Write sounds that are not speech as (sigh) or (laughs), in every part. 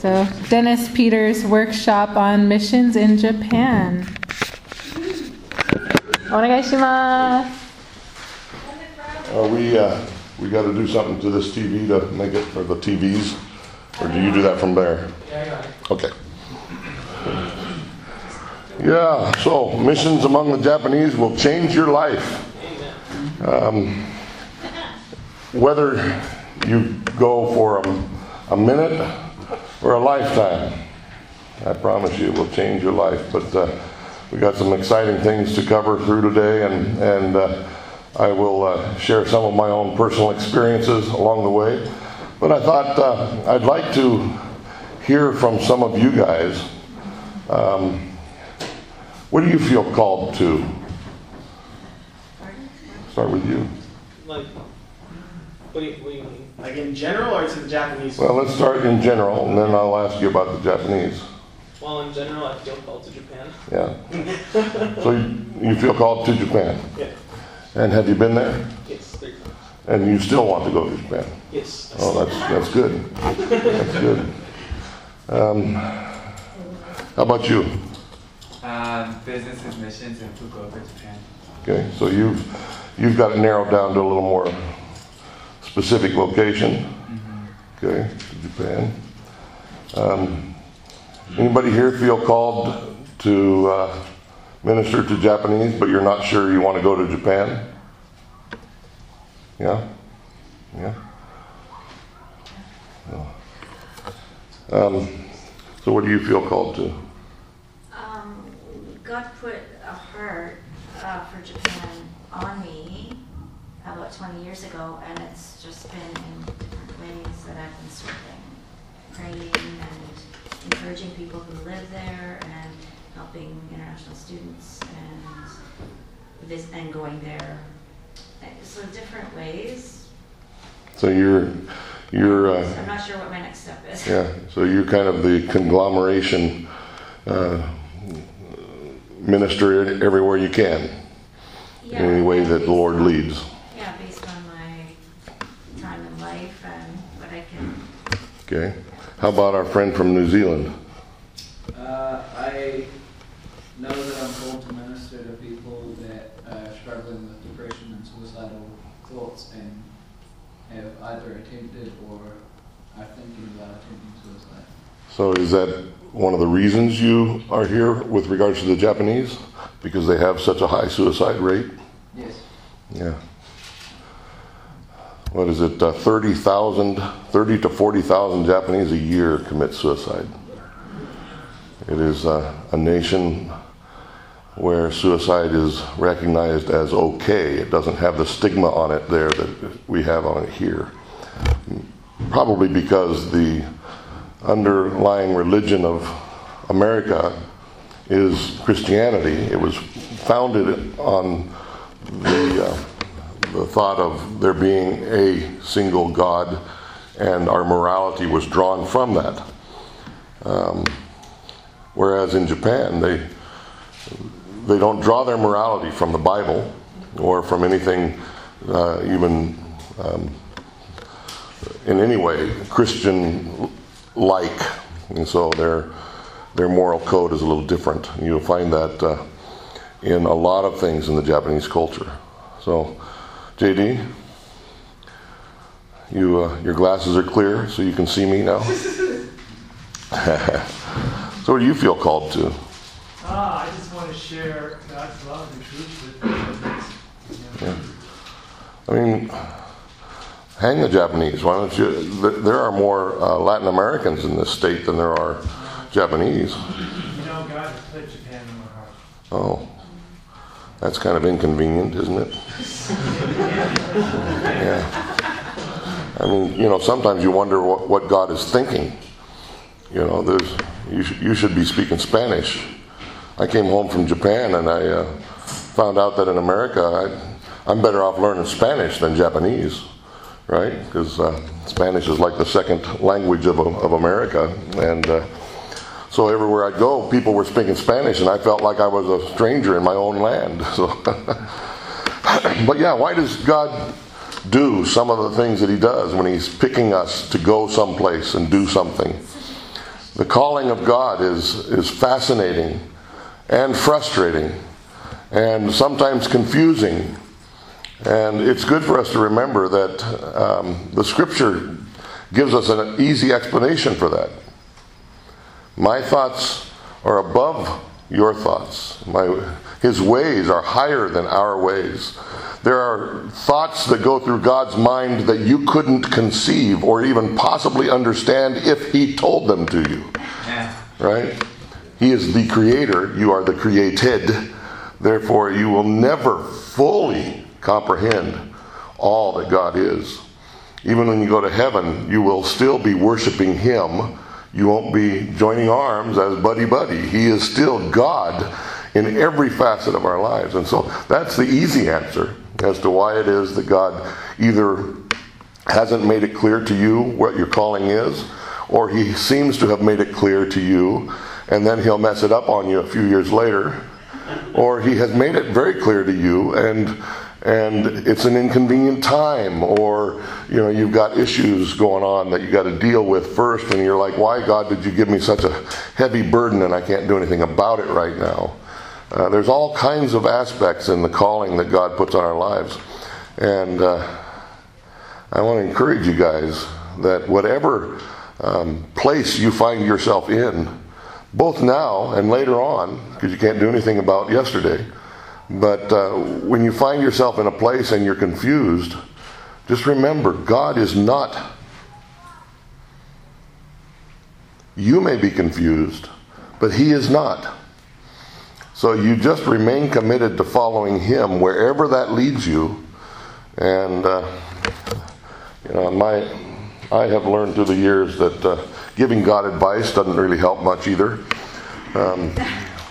So, Dennis Peters' workshop on missions in Japan. Onegaishimasu. Are we, uh, we got to do something to this TV to make it, for the TVs? Or do you do that from there? Okay. Yeah, so missions among the Japanese will change your life. Um, whether you go for a, a minute or a lifetime, I promise you it will change your life. But uh, we got some exciting things to cover through today, and, and uh, I will uh, share some of my own personal experiences along the way. But I thought uh, I'd like to hear from some of you guys. Um, what do you feel called to? Start with you. Like, what do you, what do you mean? Like in general or to the Japanese? Well, let's start in general, and then I'll ask you about the Japanese. Well, in general, I feel called to Japan. Yeah. (laughs) So you, you feel called to Japan, Yeah. and have you been there? Yes, three times. And you still want to go to Japan? Yes. Oh, that's that's good. That's good. Um, how about you? Um, businesses, missions, and Fukuoka, Japan. Okay, so you've you've got it narrowed down to a little more specific location. Okay, Japan. Um, anybody here feel called to uh, minister to Japanese, but you're not sure you want to go to Japan? Yeah, yeah. Oh. Um, so, what do you feel called to? Um, God put a heart uh, for Japan on me about 20 years ago, and it's just been in different ways that I've been serving, praying and encouraging people who live there, and helping international students, and vis- and going there. So different ways. So you're you're. Uh, I'm not sure what my next step is. Yeah, so you're kind of the conglomeration uh, minister everywhere you can, in Yeah, any way that the Lord leads. Yeah, based on my time in life and what I can Okay. How about our friend from New Zealand? Uh, I know that I'm called to minister to people that are struggling with depression and suicidal thoughts and have either attempted or are thinking about attempting suicide. So is that one of the reasons you are here with regards to the Japanese? Because they have such a high suicide rate? Yes. Yeah. What is it? Uh, 30,000, 30 to 40,000 Japanese a year commit suicide. It is uh, a nation where suicide is recognized as okay. It doesn't have the stigma on it there that we have on it here. Probably because the underlying religion of America is Christianity. It was founded on the, uh, the thought of there being a single God, and our morality was drawn from that. Um, whereas in Japan, they they don't draw their morality from the Bible or from anything uh, even um, in any way Christian like, and so their their moral code is a little different. You'll find that uh, in a lot of things in the Japanese culture. So, JD, you uh, your glasses are clear, so you can see me now. (laughs) so, what do you feel called to? Ah, I just want to share God's love and truth with others. I mean, hang the Japanese. Why don't you? th- There are more uh, Latin Americans in this state than there are Japanese. You know, God has put Japan in my heart. Oh, that's kind of inconvenient, isn't it? (laughs) yeah. I mean, you know, sometimes you wonder what, what God is thinking. You know, there's you, sh- you should be speaking Spanish. I came home from Japan and I uh, found out that in America I, I'm better off learning Spanish than Japanese, right? Because uh, Spanish is like the second language of, of America, and uh, so everywhere I'd go, people were speaking Spanish, and I felt like I was a stranger in my own land. (laughs) So, but yeah, why does God do some of the things that He does when He's picking us to go someplace and do something? The calling of God is, is fascinating and frustrating and sometimes confusing. And it's good for us to remember that um, the scripture gives us an easy explanation for that. My thoughts are above your thoughts. My, his ways are higher than our ways. There are thoughts that go through God's mind that you couldn't conceive or even possibly understand if He told them to you. Yeah. Right? He is the creator, you are the created. Therefore, you will never fully comprehend all that God is. Even when you go to heaven, you will still be worshiping Him. You won't be joining arms as buddy buddy. He is still God in every facet of our lives. And so that's the easy answer as to why it is that God either hasn't made it clear to you what your calling is, or He seems to have made it clear to you, and then He'll mess it up on you a few years later, or He has made it very clear to you, and and it's an inconvenient time or you know you've got issues going on that you got to deal with first and you're like why god did you give me such a heavy burden and i can't do anything about it right now? Uh, there's all kinds of aspects in the calling that god puts on our lives and uh, i want to encourage you guys that whatever um, place you find yourself in both now and later on because you can't do anything about yesterday but uh, when you find yourself in a place and you're confused, just remember God is not. You may be confused, but He is not. So you just remain committed to following Him wherever that leads you. And, uh, you know, my, I have learned through the years that uh, giving God advice doesn't really help much either. Um,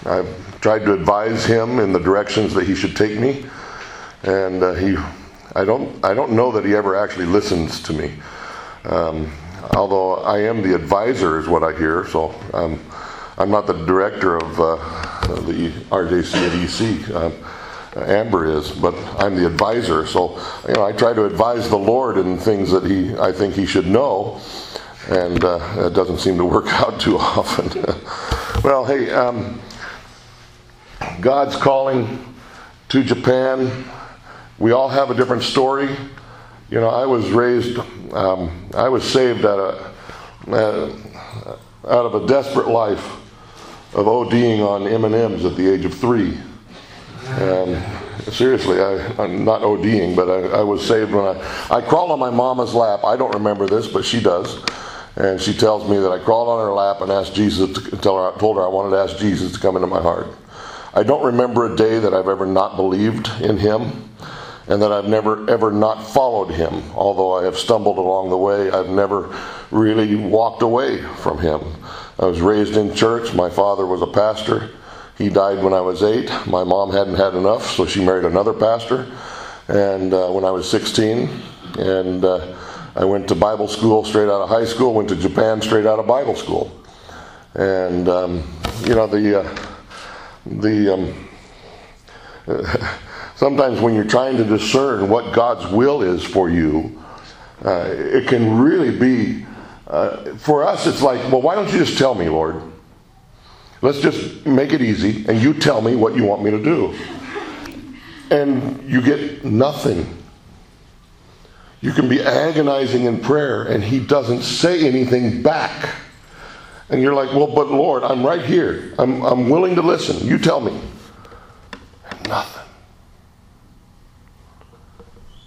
I've tried to advise him in the directions that he should take me, and uh, he, I don't, I don't know that he ever actually listens to me. Um, although I am the advisor, is what I hear. So um, I'm not the director of uh, the RJC at EC. Um, Amber is, but I'm the advisor. So you know, I try to advise the Lord in things that he, I think he should know, and uh, it doesn't seem to work (laughs) out too often. (laughs) well, hey. Um, God's calling to Japan. We all have a different story. You know, I was raised, um, I was saved out of, uh, out of a desperate life of ODing on M&Ms at the age of three. And seriously, I, am not ODing, but I, I, was saved when I, I crawled on my mama's lap. I don't remember this, but she does. And she tells me that I crawled on her lap and asked Jesus to tell her, told her I wanted to ask Jesus to come into my heart. I don't remember a day that I've ever not believed in him and that I've never ever not followed him. Although I have stumbled along the way, I've never really walked away from him. I was raised in church. My father was a pastor. He died when I was eight. My mom hadn't had enough, so she married another pastor. And uh, when I was 16, and uh, I went to Bible school straight out of high school. Went to Japan straight out of Bible school. And um, you know the uh, the um, (laughs) sometimes when you're trying to discern what God's will is for you, uh, it can really be. Uh, for us, it's like, well, why don't you just tell me, Lord? Let's just make it easy, and you tell me what you want me to do. And you get nothing. You can be agonizing in prayer, and He doesn't say anything back. And you're like, well, but Lord, I'm right here. I'm, I'm willing to listen. You tell me. And nothing.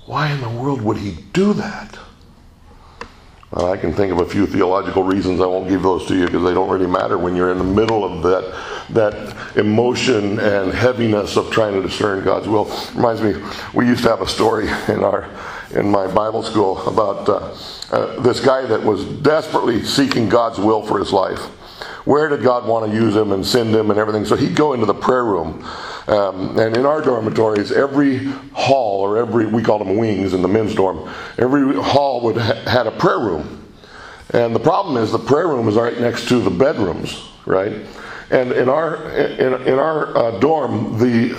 Why in the world would he do that? Well, I can think of a few theological reasons. I won't give those to you because they don't really matter when you're in the middle of that, that emotion and heaviness of trying to discern God's will. Reminds me, we used to have a story in our in my Bible school about uh, uh, this guy that was desperately seeking God's will for his life. Where did God want to use him and send him and everything? So he'd go into the prayer room. Um, and in our dormitories, every hall, or every, we called them wings in the men's dorm, every hall would ha- had a prayer room. And the problem is the prayer room is right next to the bedrooms, right? And in our, in, in our uh, dorm, the,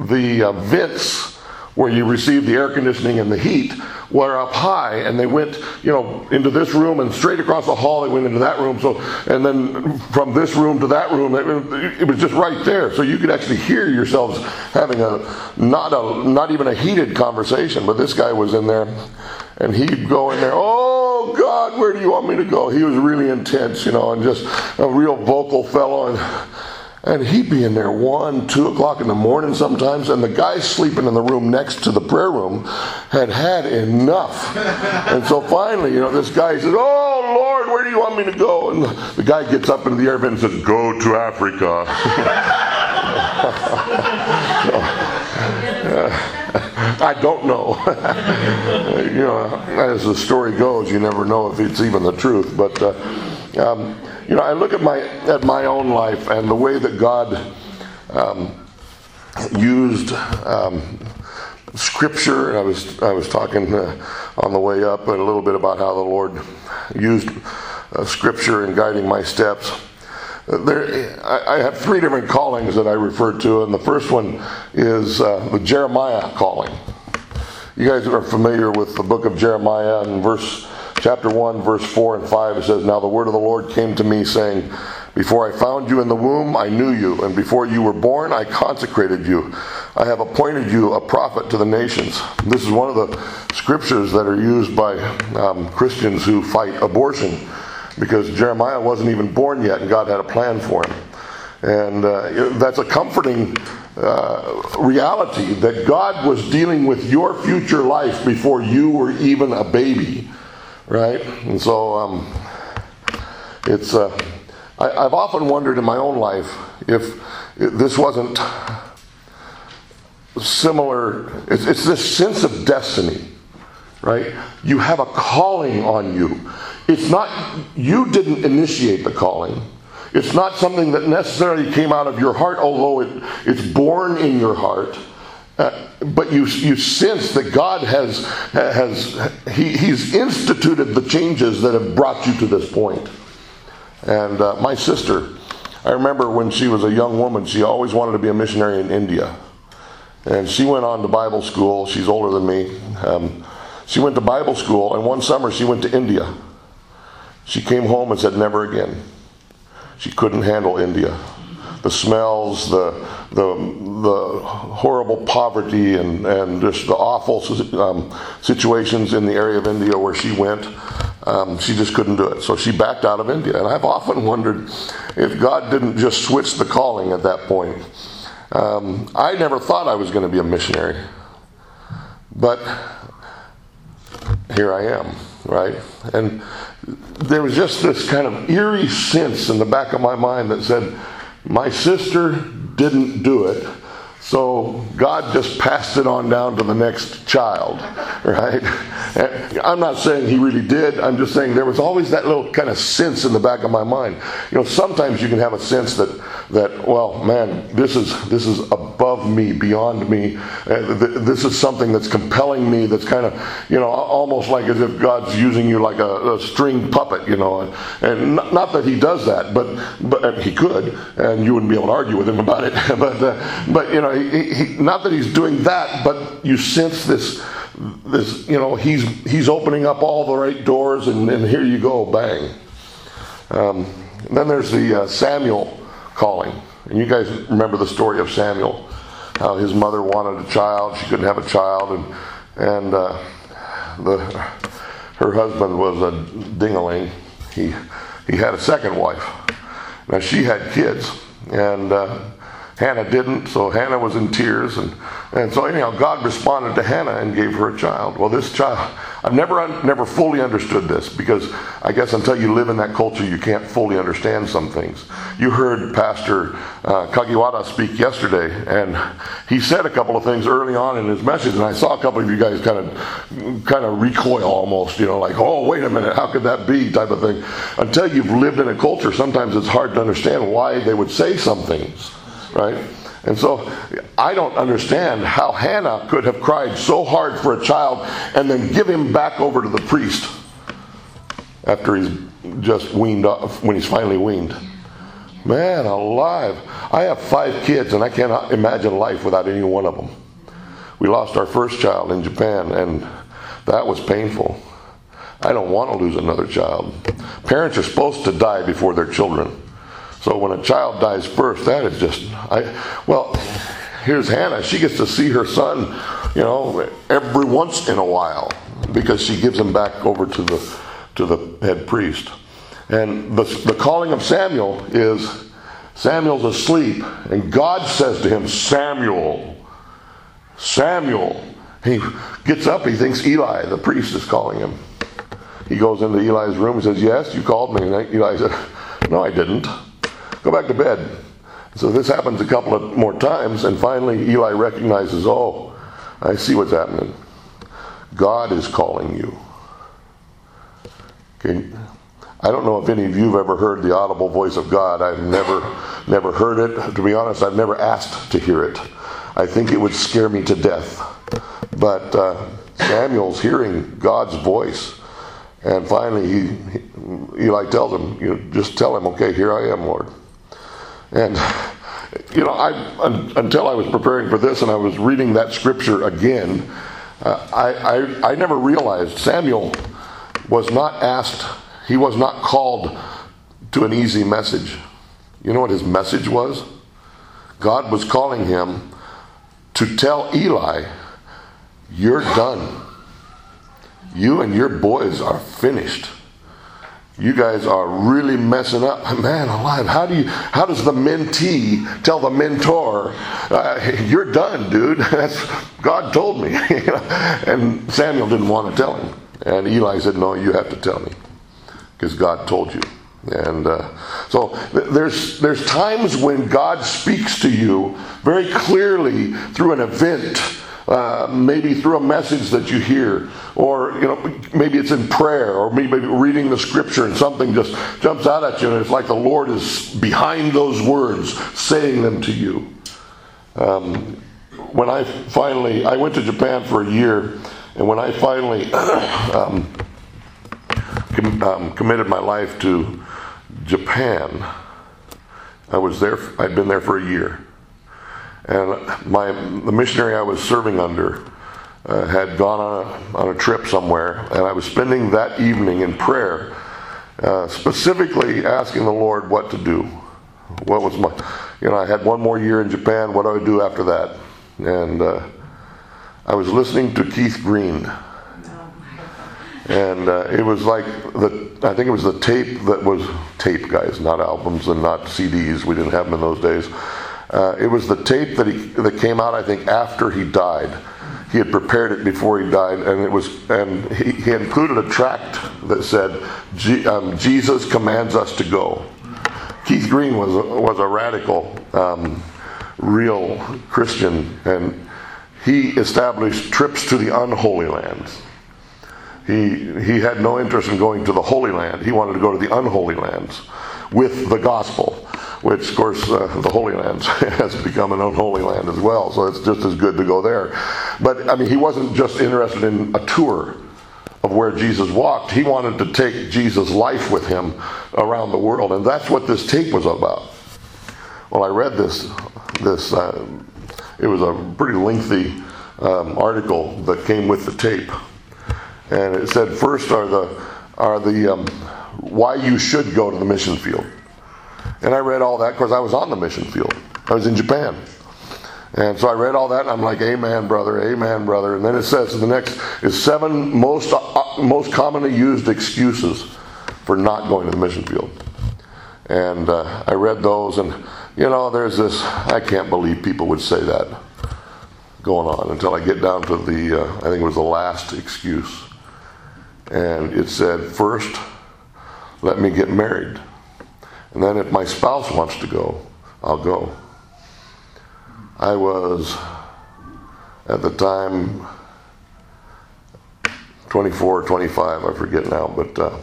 the uh, vents where you receive the air conditioning and the heat were up high and they went you know into this room and straight across the hall they went into that room so and then from this room to that room it, it was just right there so you could actually hear yourselves having a not a not even a heated conversation but this guy was in there and he'd go in there oh god where do you want me to go? He was really intense you know and just a real vocal fellow and and he'd be in there one, two o'clock in the morning sometimes, and the guy sleeping in the room next to the prayer room had had enough. And so finally, you know, this guy says, Oh Lord, where do you want me to go? And the guy gets up into the air vent and says, Go to Africa. (laughs) I don't know. (laughs) you know, as the story goes, you never know if it's even the truth. But uh, um, you know, I look at my at my own life and the way that God um, used um, Scripture. I was I was talking uh, on the way up a little bit about how the Lord used uh, Scripture in guiding my steps. There, I, I, have three different callings that I refer to, and the first one is uh, the Jeremiah calling. You guys are familiar with the book of Jeremiah and verse chapter 1, verse 4 and 5, it says, Now the word of the Lord came to me, saying, Before I found you in the womb, I knew you, and before you were born, I consecrated you. I have appointed you a prophet to the nations. This is one of the scriptures that are used by um, Christians who fight abortion, because Jeremiah wasn't even born yet, and God had a plan for him. And uh, that's a comforting uh, reality that God was dealing with your future life before you were even a baby right? And so um, it's. Uh, I, have often wondered in my own life if this wasn't similar. It's, it's this sense of destiny, right? You have a calling on you. It's not you didn't initiate the calling. It's not something that necessarily came out of your heart, although it, it's born in your heart. Uh, but you, you sense that God has, has he, He's instituted the changes that have brought you to this point. And uh, my sister, I remember when she was a young woman, she always wanted to be a missionary in India. And she went on to Bible school. She's older than me. Um, she went to Bible school, and one summer she went to India. She came home and said, Never again. She couldn't handle India the smells, the, the, the horrible poverty, and, and just the awful um, situations in the area of India where she went. Um, she just couldn't do it. So she backed out of India. And I've often wondered if God didn't just switch the calling at that point. Um, I never thought I was going to be a missionary. But here I am, right? And there was just this kind of eerie sense in the back of my mind that said, my sister didn't do it, so God just passed it on down to the next child, (laughs) right? I'm not saying he really did. I'm just saying there was always that little kind of sense in the back of my mind. You know, sometimes you can have a sense that that well, man, this is this is above me, beyond me. Uh, this is something that's compelling me. That's kind of you know almost like as if God's using you like a, a string puppet. You know, and, and not, not, that he does that, but but he could, and you wouldn't be able to argue with him about it. (laughs) but uh, but you know he, he, not that he's doing that, but you sense this, this, you know, he's he's opening up all the right doors, and, and here you go, bang. Um, then there's the uh, Samuel calling, and you guys remember the story of Samuel, how his mother wanted a child, she couldn't have a child, and and uh, the her husband was a dingaling. He he had a second wife. Now she had kids, and uh, Hannah didn't, so Hannah was in tears. And, and so, anyhow, God responded to Hannah and gave her a child. Well, this child, I've never, never fully understood this because I guess until you live in that culture, you can't fully understand some things. You heard Pastor uh, Kagiwara speak yesterday, and he said a couple of things early on in his message, and I saw a couple of you guys kind of, kind of recoil almost, you know, like, oh, wait a minute, how could that be, type of thing. Until you've lived in a culture, sometimes it's hard to understand why they would say some things right? And so I don't understand how Hannah could have cried so hard for a child and then give him back over to the priest after he's just weaned off, when he's finally weaned. Man alive. I have five kids and I cannot imagine life without any one of them. we lost our first child in Japan, and that was painful. I don't want to lose another child. Parents are supposed to die before their children. So when a child dies first, that is just I well, here's Hannah. She gets to see her son, you know, every once in a while because she gives him back over to the to the head priest. And the, the calling of Samuel is Samuel's asleep, and God says to him, Samuel, Samuel. He gets up, he thinks Eli, the priest, is calling him. He goes into Eli's room and says, Yes, you called me. And Eli said, No, I didn't. Go back to bed. So this happens a couple of more times, and finally Eli recognizes, Oh, I see what's happening. God is calling you. Okay. I don't know if any of you have ever heard the audible voice of God. I've never, never heard it. To be honest, I've never asked to hear it. I think it would scare me to death. But uh, Samuel's hearing God's voice. And finally, he, he, Eli tells him, you know, just tell him, okay, here I am, Lord. And, you know, I, until I was preparing for this and I was reading that scripture again, uh, I, I, I never realized Samuel was not asked, he was not called to an easy message. You know what his message was? God was calling him to tell Eli, You're done. You and your boys are finished. You guys are really messing up. (laughs) Man alive, how do you how does the mentee tell the mentor, uh, you're done, dude? (laughs) That's God told me. (laughs) and Samuel didn't want to tell him. And Eli said, No, you have to tell me. Because God told you. And uh, so th- there's there's times when God speaks to you very clearly through an event uh, maybe through a message that you hear, or you know, maybe it's in prayer, or maybe reading the scripture and something just jumps out at you, and it's like the Lord is behind those words, saying them to you. Um, when I finally, I went to Japan for a year, and when I finally (coughs) um, com- um, committed my life to Japan, I was there. I'd been there for a year and my the missionary I was serving under uh, had gone on a, on a trip somewhere, and I was spending that evening in prayer, uh, specifically asking the Lord what to do. What was my, you know, I had one more year in Japan. What do I do after that? And uh, I was listening to Keith Green, and uh, it was like the I think it was the tape that was tape, guys, not albums and not CDs. We didn't have them in those days uh, it was the tape that he that came out, I think, after he died. He had prepared it before he died, and it was and he, he included a tract that said, um, "Jesus commands us to go." Keith Green was a, was a radical, um, real Christian, and he established trips to the unholy lands. He he had no interest in going to the Holy Land. He wanted to go to the unholy lands with the gospel which, of course, uh, the Holy Land (laughs) has become an unholy land as well, so it's just as good to go there. But, I mean, he wasn't just interested in a tour of where Jesus walked, he wanted to take Jesus' life with him around the world, and that's what this tape was about. Well, I read this, this uh, it was a pretty lengthy um, article that came with the tape. And it said, first are the, are the um, why you should go to the mission field. And I read all that because I was on the mission field. I was in Japan. And so I read all that and I'm like, Amen, brother, Amen, brother. And then it says the next is seven most, uh, most commonly used excuses for not going to the mission field. And uh, I read those and, you know, there's this, I can't believe people would say that going on until I get down to the, uh, I think it was the last excuse. And it said, first, let me get married. And then if my spouse wants to go, I'll go. I was at the time 24 or 25, I forget now, but uh,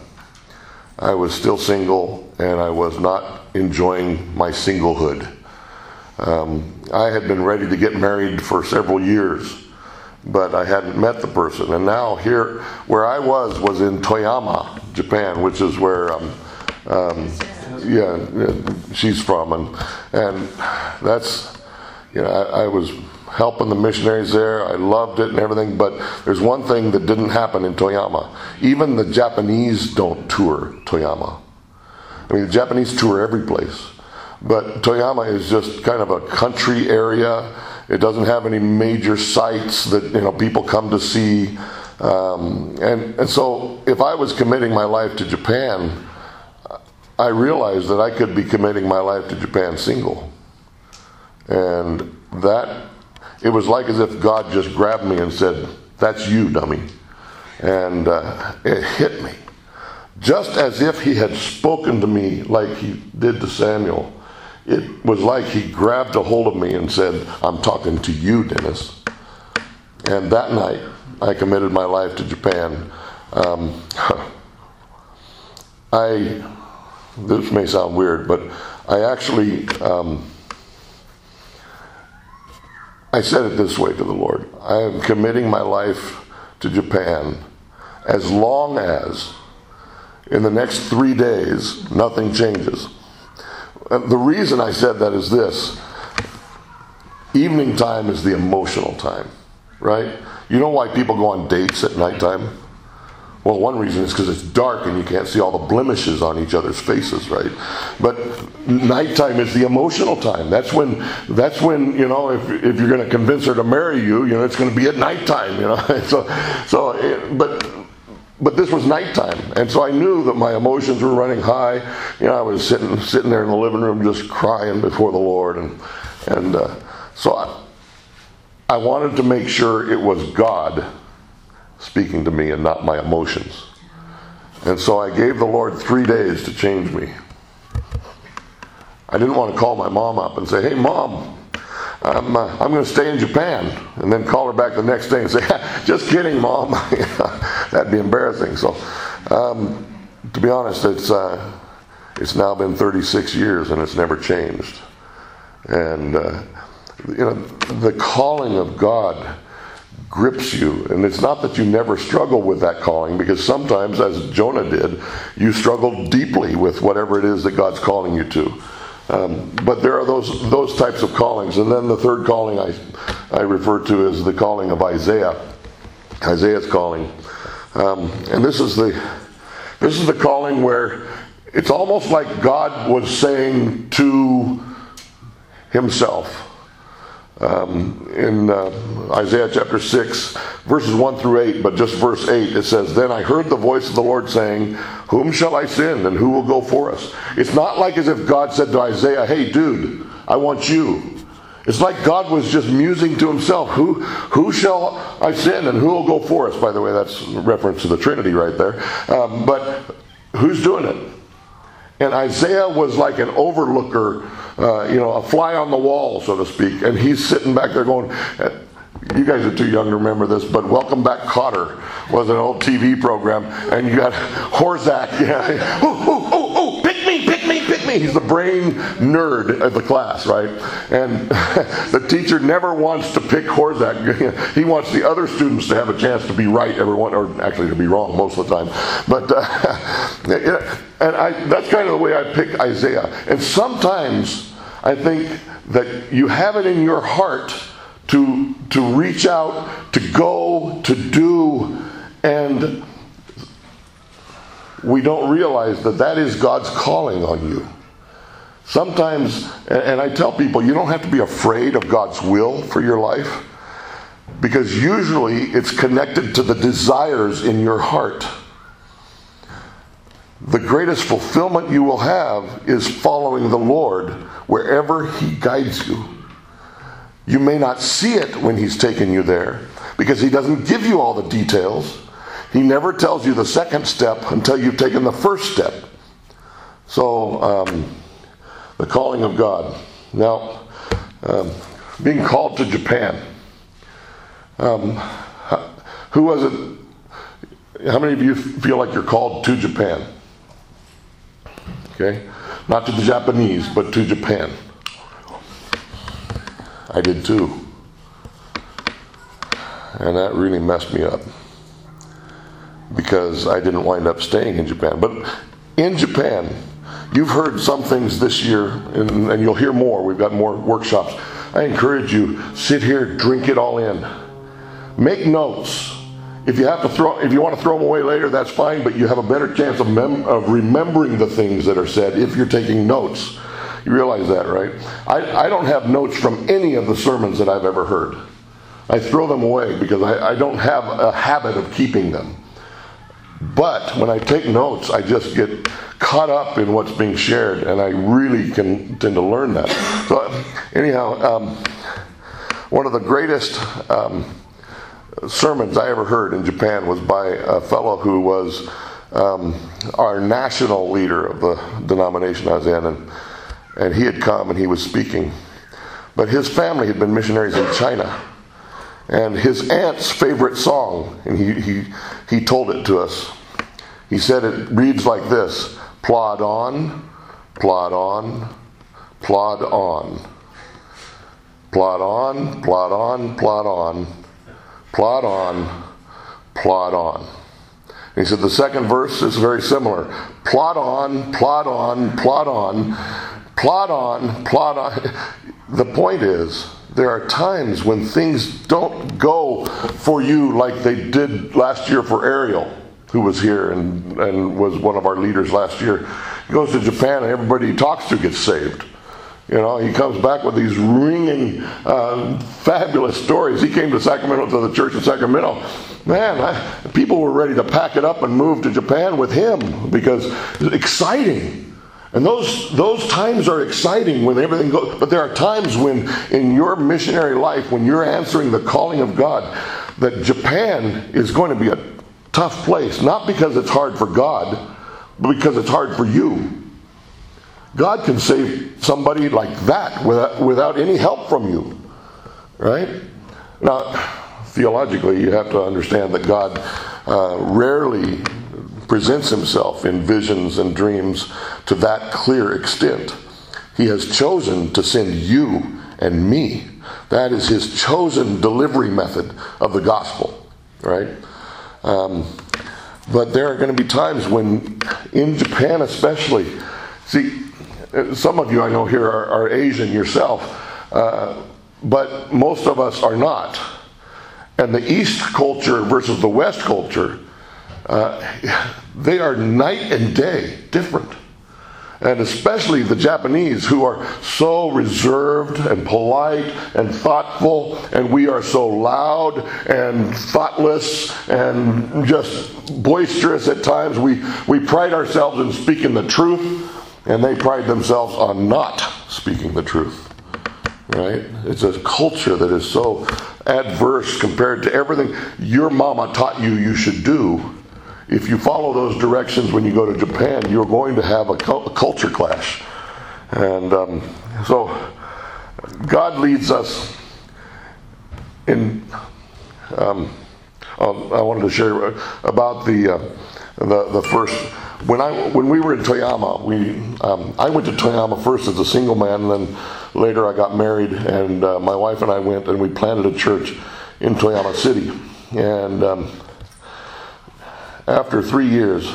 I was still single and I was not enjoying my singlehood. Um, I had been ready to get married for several years, but I hadn't met the person. And now, here, where I was, was in Toyama, Japan, which is where um, um, yeah, she's from, and and that's you know I, I, was helping the missionaries there. I loved it and everything, but there's one thing that didn't happen in Toyama. Even the Japanese don't tour Toyama. I mean, the Japanese tour every place, but Toyama is just kind of a country area. It doesn't have any major sites that you know people come to see, um, and and so if I was committing my life to Japan, I realized that I could be committing my life to Japan single, and that it was like as if God just grabbed me and said, "That's you, dummy," and uh, it hit me just as if he had spoken to me like he did to Samuel. It was like he grabbed a hold of me and said, I'm talking to you, Dennis. And that night, I committed my life to Japan. Um, (laughs) I, this may sound weird, but I actually, um, I said it this way to the Lord I am committing my life to Japan as long as in the next three days, nothing changes. The reason I said that is this evening time is the emotional time, right? You know why people go on dates at nighttime? Well, one reason is because it's dark and you can't see all the blemishes on each other's faces, right? But nighttime is the emotional time. That's when, that's when you know, if, if you're going to convince her to marry you, you know, it's going to be at nighttime, you know. (laughs) so, so, it, but but this was nighttime, and so I knew that my emotions were running high. You know, I was sitting sitting there in the living room just crying before the Lord, and and uh, so I, I wanted to make sure it was God speaking to me and not my emotions. And so I gave the Lord three days to change me. I didn't want to call my mom up and say, "Hey, mom." I'm, uh, I'm going to stay in Japan, and then call her back the next day and say, (laughs) "Just kidding, mom." (laughs) That'd be embarrassing. So, um, to be honest, it's uh, it's now been 36 years and it's never changed. And uh, you know, the calling of God grips you, and it's not that you never struggle with that calling, because sometimes, as Jonah did, you struggle deeply with whatever it is that God's calling you to. Um, but there are those those types of callings, and then the third calling I I refer to is the calling of Isaiah, Isaiah's calling, um, and this is the this is the calling where it's almost like God was saying to Himself. Um, in uh, Isaiah chapter 6, verses 1 through 8, but just verse 8, it says, Then I heard the voice of the Lord saying, Whom shall I send and who will go for us? It's not like as if God said to Isaiah, Hey, dude, I want you. It's like God was just musing to himself, Who, who shall I send and who will go for us? By the way, that's reference to the Trinity right there. Um, but who's doing it? And Isaiah was like an overlooker, uh, you know, a fly on the wall, so to speak. And he's sitting back there going, you guys are too young to remember this, but Welcome Back Kotter was an old TV program, and you got (laughs) Horshack, (laughs) yeah, ooh, ooh, ooh, ooh, pick me, pick He's the brain nerd of the class, right? And (laughs) the teacher never wants to pick Horshack. (laughs) He wants the other students to have a chance to be right, everyone, or actually to be wrong most of the time. But uh, (laughs) and I, that's kind of the way I pick Isaiah. And sometimes I think that you have it in your heart to, to reach out, to go, to do, and we don't realize that that is God's calling on you. Sometimes, and I tell people, you don't have to be afraid of God's will for your life because usually it's connected to the desires in your heart. The greatest fulfillment you will have is following the Lord wherever He guides you. You may not see it when He's taken you there because He doesn't give you all the details. He never tells you the second step until you've taken the first step. So, um, the calling of God. Now, um, being called to Japan. Um, who was it? How many of you feel like you're called to Japan? Okay? Not to the Japanese, but to Japan. I did too. And that really messed me up because I didn't wind up staying in Japan. But in Japan, you've heard some things this year, and, and you'll hear more. We've got more workshops. I encourage you, sit here, drink it all in. Make notes. If you have to throw, if you want to throw them away later, that's fine. But you have a better chance of, mem- of remembering the things that are said if you're taking notes. You realize that, right? I, I don't have notes from any of the sermons that I've ever heard. I throw them away because I, I don't have a habit of keeping them. But when I take notes, I just get caught up in what's being shared, and I really can tend to learn that. So, anyhow, um, one of the greatest um, sermons I ever heard in Japan was by a fellow who was um, our national leader of the denomination I was in, and, and he had come and he was speaking. But his family had been missionaries in China. And his aunt's favorite song, and he, he, he told it to us. He said it reads like this Plod on, plod on, plod on. Plod on, plod on, plod on, plod on, plod on. He said the second verse is very similar. Plod on, plod on, plod on, plod on, plod on. (laughs) The point is, there are times when things don't go for you like they did last year for Ariel, who was here and, and was one of our leaders last year. He goes to Japan and everybody he talks to gets saved. You know, he comes back with these ringing, uh, fabulous stories. He came to Sacramento to the church in Sacramento. Man, I, people were ready to pack it up and move to Japan with him because it's exciting. And those, those times are exciting when everything goes, but there are times when in your missionary life, when you're answering the calling of God, that Japan is going to be a tough place. Not because it's hard for God, but because it's hard for you. God can save somebody like that without, without any help from you. Right? Now, theologically, you have to understand that God uh, rarely presents himself in visions and dreams to that clear extent. He has chosen to send you and me. That is his chosen delivery method of the gospel, right? Um, but there are going to be times when, in Japan especially, see, some of you I know here are, are Asian yourself, uh, but most of us are not. And the East culture versus the West culture uh, they are night and day different. And especially the Japanese, who are so reserved and polite and thoughtful, and we are so loud and thoughtless and just boisterous at times. We, we pride ourselves in speaking the truth, and they pride themselves on not speaking the truth. Right? It's a culture that is so adverse compared to everything your mama taught you you should do if you follow those directions when you go to Japan, you're going to have a, culture clash. And um, so God leads us in. Um, I wanted to share about the, uh, the, the first. When, I, when we were in Toyama, we, um, I went to Toyama first as a single man, and then later I got married, and uh, my wife and I went and we planted a church in Toyama City. And um, after three years,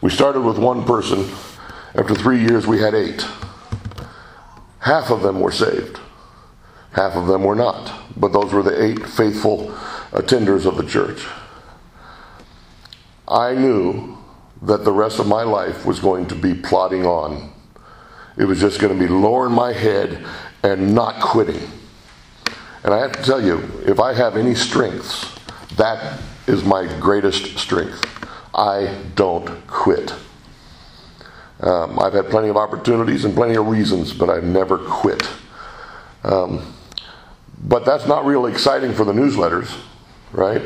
we started with one person. After three years, we had eight. Half of them were saved, half of them were not. But those were the eight faithful attenders of the church. I knew that the rest of my life was going to be plodding on. It was just going to be lowering my head and not quitting. And I have to tell you, if I have any strengths, that is my greatest strength. I don't quit. Um, I've had plenty of opportunities and plenty of reasons, but I've never quit. Um, but that's not really exciting for the newsletters, right?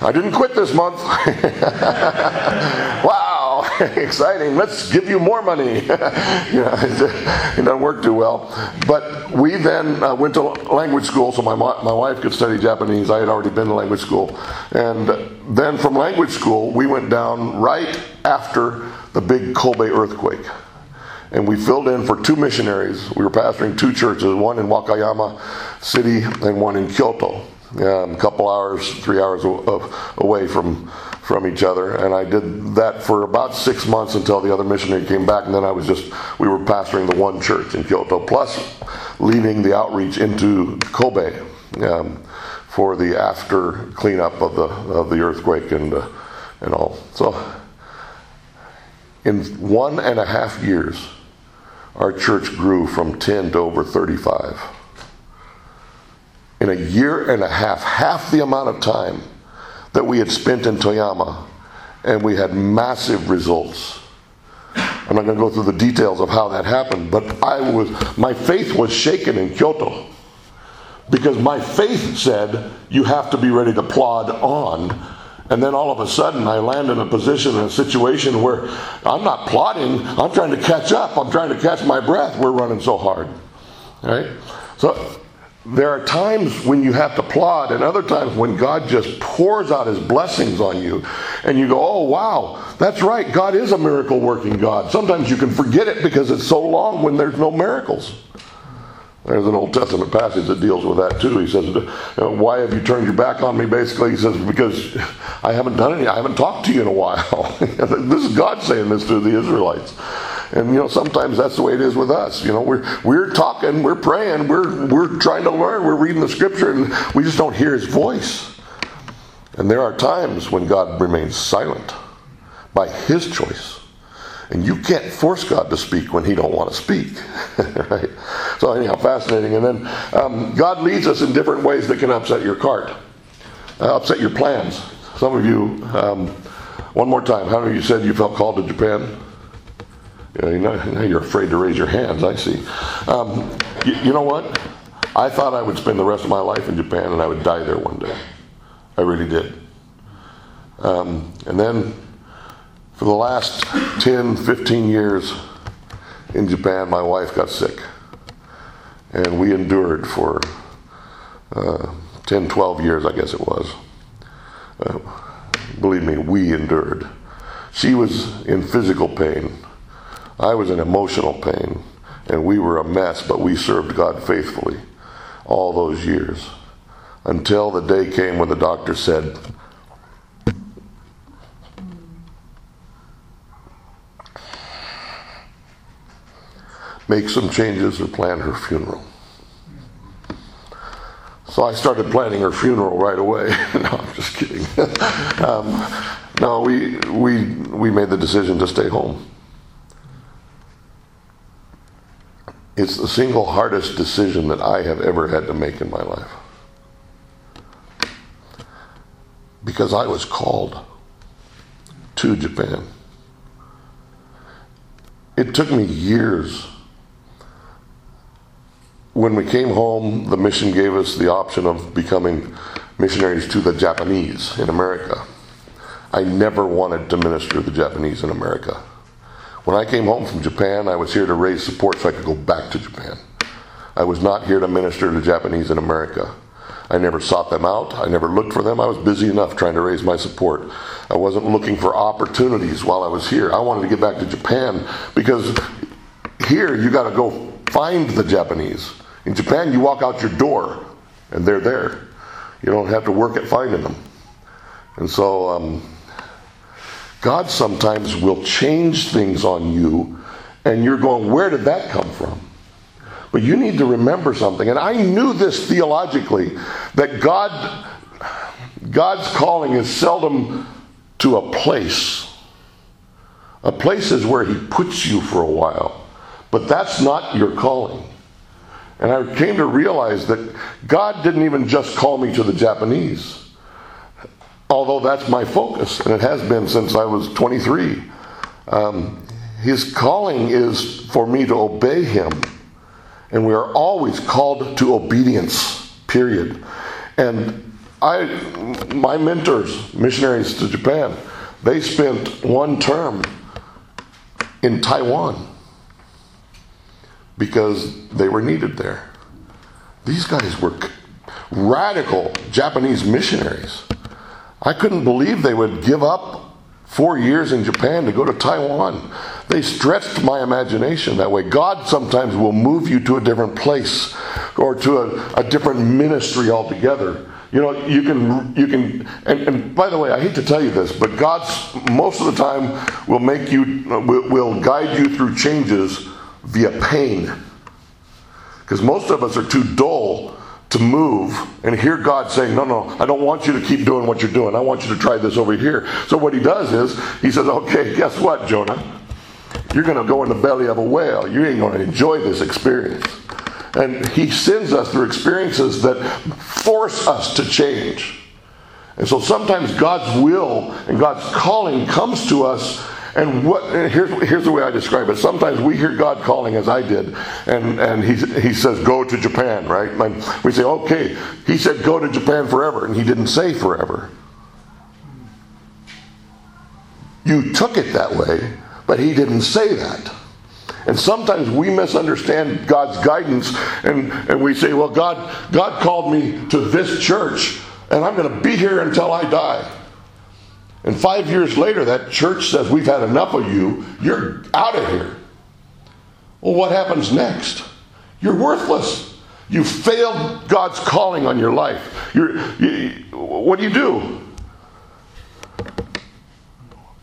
I didn't quit this month. (laughs) wow, (laughs) exciting. Let's give you more money. (laughs) you know, it doesn't work too well. But we then uh, went to language school so my, my wife could study Japanese. I had already been to language school. And then from language school, we went down right after the big Kobe earthquake and we filled in for two missionaries. We were pastoring two churches, one in Wakayama City and one in Kyoto um, a couple hours, three hours away from from each other, and I did that for about six months until the other missionary came back, and then I was just we were pastoring the one church in Kyoto. Plus, leading the outreach into Kobe um, for the after cleanup of the of the earthquake and uh, and all. So, in one and a half years, our church grew from 10 to over 35. In a year and a half, half the amount of time that we had spent in Toyama, and we had massive results. I'm not going to go through the details of how that happened, but I was my faith was shaken in Kyoto because my faith said you have to be ready to plod on. And then all of a sudden, I land in a position, in a situation where I'm not plodding, I'm trying to catch up, I'm trying to catch my breath. We're running so hard. Right? So there are times when you have to plod, and other times when God just pours out his blessings on you, and you go, Oh, wow, that's right, God is a miracle working God. Sometimes you can forget it because it's so long when there's no miracles. There's an Old Testament passage that deals with that too. He says, uh, "Why have you turned your back on me?" Basically, he says, "Because I haven't done any. I haven't talked to you in a while." (laughs) this is God saying this to the Israelites. And you know, sometimes that's the way it is with us. You know, we're we're talking, we're praying, we're we're trying to learn, we're reading the Scripture, and we just don't hear His voice. And there are times when God remains silent by His choice. And you can't force God to speak when He don't want to speak, (laughs) right? So anyhow, fascinating. And then um, God leads us in different ways that can upset your cart, uh, upset your plans. Some of you, um, one more time, how many of you said you felt called to Japan? You know, now you're afraid to raise your hands. I see. Um, you, you know what? I thought I would spend the rest of my life in Japan and I would die there one day. I really did. Um, and then for the last 10, 15 years in Japan, my wife got sick. And we endured for uh, 10, 12 years, I guess it was. Uh, believe me, we endured. She was in physical pain. I was in emotional pain. And we were a mess, but we served God faithfully all those years. Until the day came when the doctor said, make some changes or plan her funeral. So I started planning her funeral right away. (laughs) no, I'm just kidding. (laughs) um, no, we, we, we made the decision to stay home. It's the single hardest decision that I have ever had to make in my life. Because I was called to Japan. It took me years when we came home, the mission gave us the option of becoming missionaries to the Japanese in America. I never wanted to minister to the Japanese in America. When I came home from Japan, I was here to raise support so I could go back to Japan. I was not here to minister to Japanese in America. I never sought them out. I never looked for them. I was busy enough trying to raise my support. I wasn't looking for opportunities while I was here. I wanted to get back to Japan because here you got to go find the Japanese. In Japan, you walk out your door and they're there. You don't have to work at finding them. And so, um, God sometimes will change things on you, and you're going, Where did that come from? But you need to remember something. And I knew this theologically that God, God's calling is seldom to a place. A place is where He puts you for a while, but that's not your calling. And I came to realize that God didn't even just call me to the Japanese, although that's my focus, and it has been since I was 23. Um, his calling is for me to obey Him. And we are always called to obedience, period. And I, my mentors, missionaries to Japan, they spent one term in Taiwan because they were needed there. These guys were radical Japanese missionaries. I couldn't believe they would give up four years in Japan to go to Taiwan. They stretched my imagination that way. God sometimes will move you to a different place or to a, a different ministry altogether. You know, you can, you can, and, and, by the way, I hate to tell you this, but God's most of the time will make you, will, will guide you through changes via pain. Because most of us are too dull to move and hear God saying, No, no, I don't want you to keep doing what you're doing. I want you to try this over here. So what he does is, he says, Okay, guess what, Jonah? You're going to go in the belly of a whale. You ain't going to enjoy this experience. And he sends us through experiences that force us to change. And so sometimes God's will and God's calling comes to us and what and here's here's the way I describe it. Sometimes we hear God calling, as I did, and and he he says go to Japan, right? And we say okay. He said go to Japan forever, and he didn't say forever. You took it that way, but he didn't say that. And sometimes we misunderstand God's guidance, and and we say, well, God God called me to this church, and I'm going to be here until I die. And five years later, that church says, We've had enough of you. You're out of here. Well, what happens next? You're worthless. You failed God's calling on your life. You're, you, what do you do?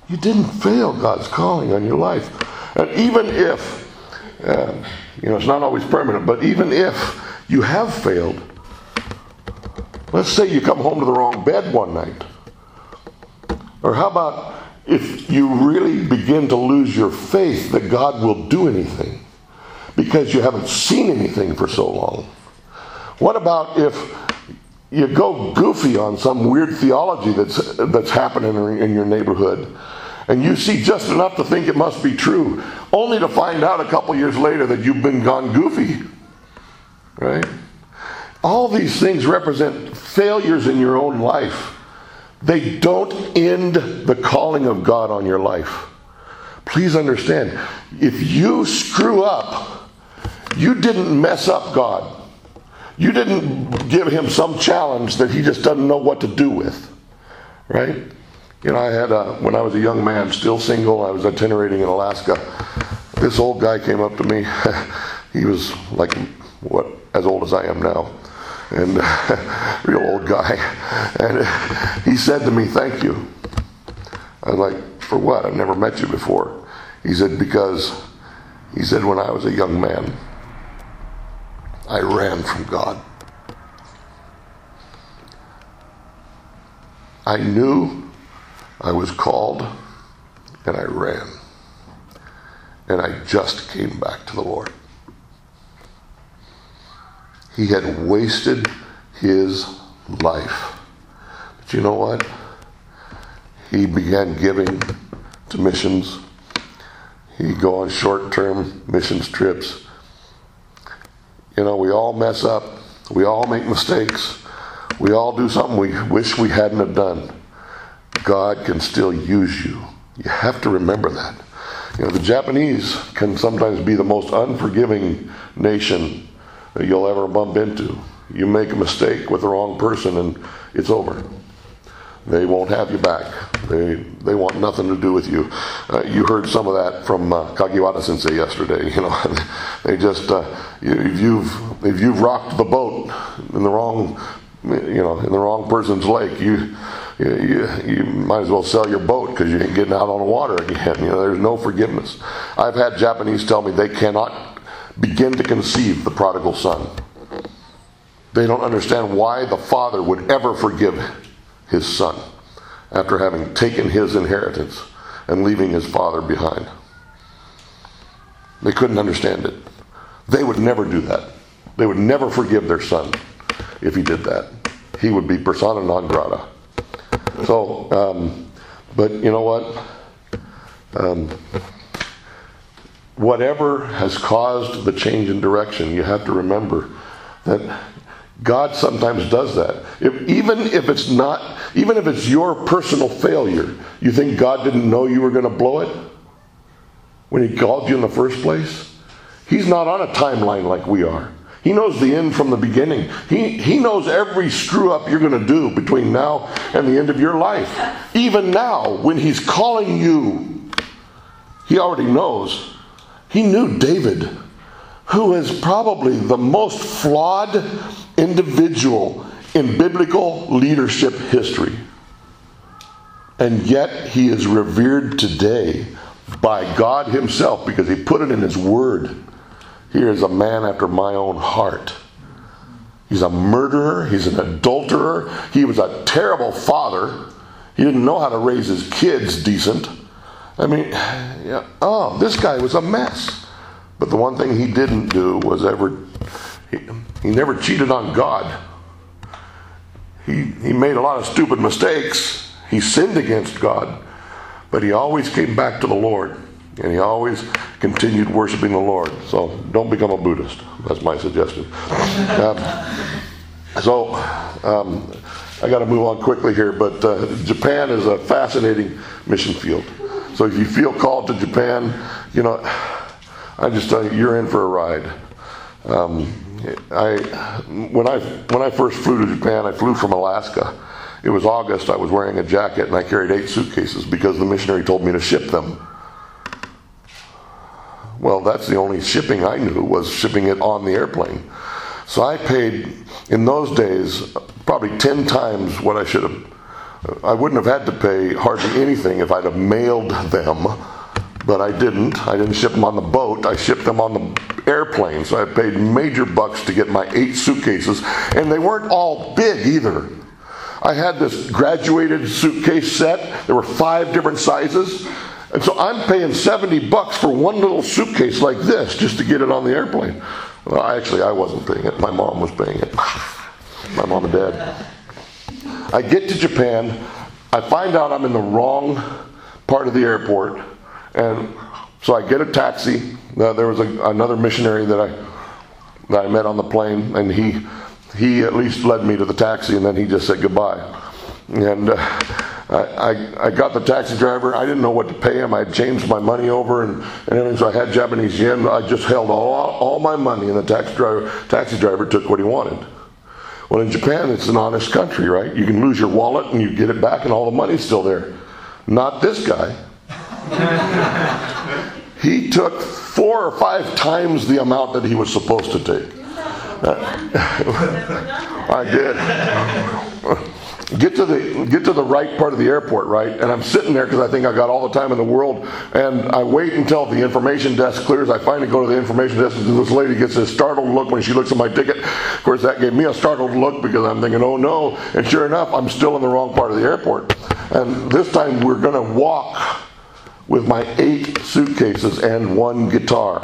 You didn't fail God's calling on your life. And even if, uh, you know, it's not always permanent, but even if you have failed, let's say you come home to the wrong bed one night or how about if you really begin to lose your faith that God will do anything because you haven't seen anything for so long? What about if you go goofy on some weird theology that's, that's happening in your neighborhood and you see just enough to think it must be true, only to find out a couple years later that you've been gone goofy? Right? All these things represent failures in your own life they don't end the calling of God on your life. Please understand, if you screw up, you didn't mess up God. You didn't give him some challenge that he just doesn't know what to do with. Right? You know, I had a, when I was a young man, still single, I was itinerating in Alaska. This old guy came up to me. (laughs) he was like, what, as old as I am now and (laughs) real old guy. And he said to me, Thank you. I was like, For what? I've never met you before. He said, Because he said, when I was a young man, I ran from God. I knew I was called and I ran. And I just came back to the Lord. He had wasted his life. But you know what? He began giving to missions. He'd go on short term missions trips. You know, we all mess up. We all make mistakes. We all do something we wish we hadn't have done. God can still use you. You have to remember that. You know, the Japanese can sometimes be the most unforgiving nation you'll ever bump into. You make a mistake with the wrong person and it's over. They won't have you back. They they want nothing to do with you. Uh, you heard some of that from uh, Sensei yesterday. (laughs) You know, they just uh, if you've if you've rocked the boat in the wrong you know in the wrong person's lake, you you, you might as well sell your boat because you ain't getting out on the water again. (laughs) You know, there's no forgiveness. I've had Japanese tell me they cannot begin to conceive the prodigal son. They don't understand why the father would ever forgive his son after having taken his inheritance and leaving his father behind. They couldn't understand it. They would never do that. They would never forgive their son if he did that. He would be persona non grata. So, um, but you know what? Um, whatever has caused the change in direction, you have to remember that God sometimes does that. If, even if it's not, even if it's your personal failure, you think God didn't know you were going to blow it when He called you in the first place? He's not on a timeline like we are. He knows the end from the beginning. He, he knows every screw up you're going to do between now and the end of your life. Even now, when He's calling you, He already knows he knew David, who is probably the most flawed individual in biblical leadership history. And yet he is revered today by God Himself because He put it in His Word. He is a man after my own heart. He's a murderer. He's an adulterer. He was a terrible father. He didn't know how to raise his kids decent. I mean, yeah, oh, this guy was a mess. But the one thing he didn't do was ever, he, he never cheated on God. He, he made a lot of stupid mistakes. He sinned against God. But he always came back to the Lord. And he always continued worshiping the Lord. So don't become a Buddhist. That's my suggestion. (laughs) Um, so um, I got to move on quickly here, but uh, Japan is a fascinating mission field. So if you feel called to Japan, you know, I just tell you, you're in for a ride. Um, I when I when I first flew to Japan, I flew from Alaska. It was August. I was wearing a jacket and I carried eight suitcases because the missionary told me to ship them. Well, that's the only shipping I knew was shipping it on the airplane. So I paid in those days probably ten times what I should have. I wouldn't have had to pay hardly anything if I'd have mailed them, but I didn't. I didn't ship them on the boat. I shipped them on the airplane. So I paid major bucks to get my eight suitcases, and they weren't all big either. I had this graduated suitcase set. There were five different sizes. And so I'm paying 70 bucks for one little suitcase like this just to get it on the airplane. Well, actually, I wasn't paying it. My mom was paying it. My mom and dad. I get to Japan. I find out I'm in the wrong part of the airport. And so I get a taxi. Uh, there was a, another missionary that I, that I met on the plane, and he, he at least led me to the taxi, and then he just said goodbye. And uh, I, I, I, got the taxi driver. I didn't know what to pay him. I had changed my money over and, and everything, so I had Japanese yen. I just held all, all my money, and the taxi driver, taxi driver took what he wanted. Well, in Japan, it's an honest country, right? You can lose your wallet and you get it back, and all the money's still there. Not this guy. (laughs) he took four or five times the amount that he was supposed to take. (laughs) I did (laughs) get to the get to the right part of the airport, right? And I'm sitting there because I think I got all the time in the world, and I wait until the information desk clears. I finally go to the information desk, and this lady gets this startled look when she looks at my ticket. Of course, that gave me a startled look because I'm thinking, oh no! And sure enough, I'm still in the wrong part of the airport. And this time, we're going to walk with my eight suitcases and one guitar.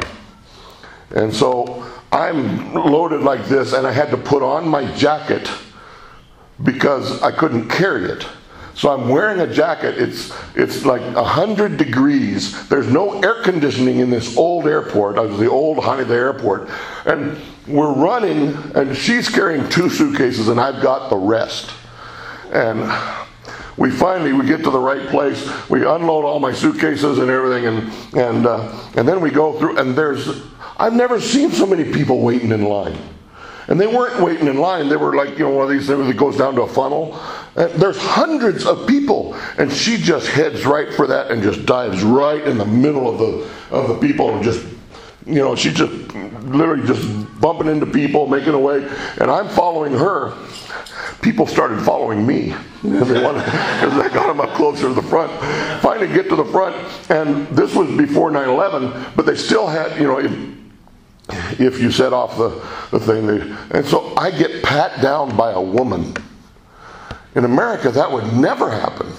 And so I'm loaded like this, and I had to put on my jacket because I couldn't carry it. So I'm wearing a jacket. It's it's like hundred degrees. There's no air conditioning in this old airport. I was the old Haneda airport, and we're running, and she's carrying two suitcases, and I've got the rest. And we finally we get to the right place. We unload all my suitcases and everything, and and uh, and then we go through. And there's I've never seen so many people waiting in line. And they weren't waiting in line. They were like, you know, one of these things that goes down to a funnel. And there's hundreds of people. And she just heads right for that and just dives right in the middle of the of the people and just you know, she just literally just bumping into people, making a way, and I'm following her. People started following me (laughs) because I got them up closer to the front. Finally, get to the front, and this was before 9/11, but they still had, you know, if you set off the, the thing. And so I get pat down by a woman. In America, that would never happen.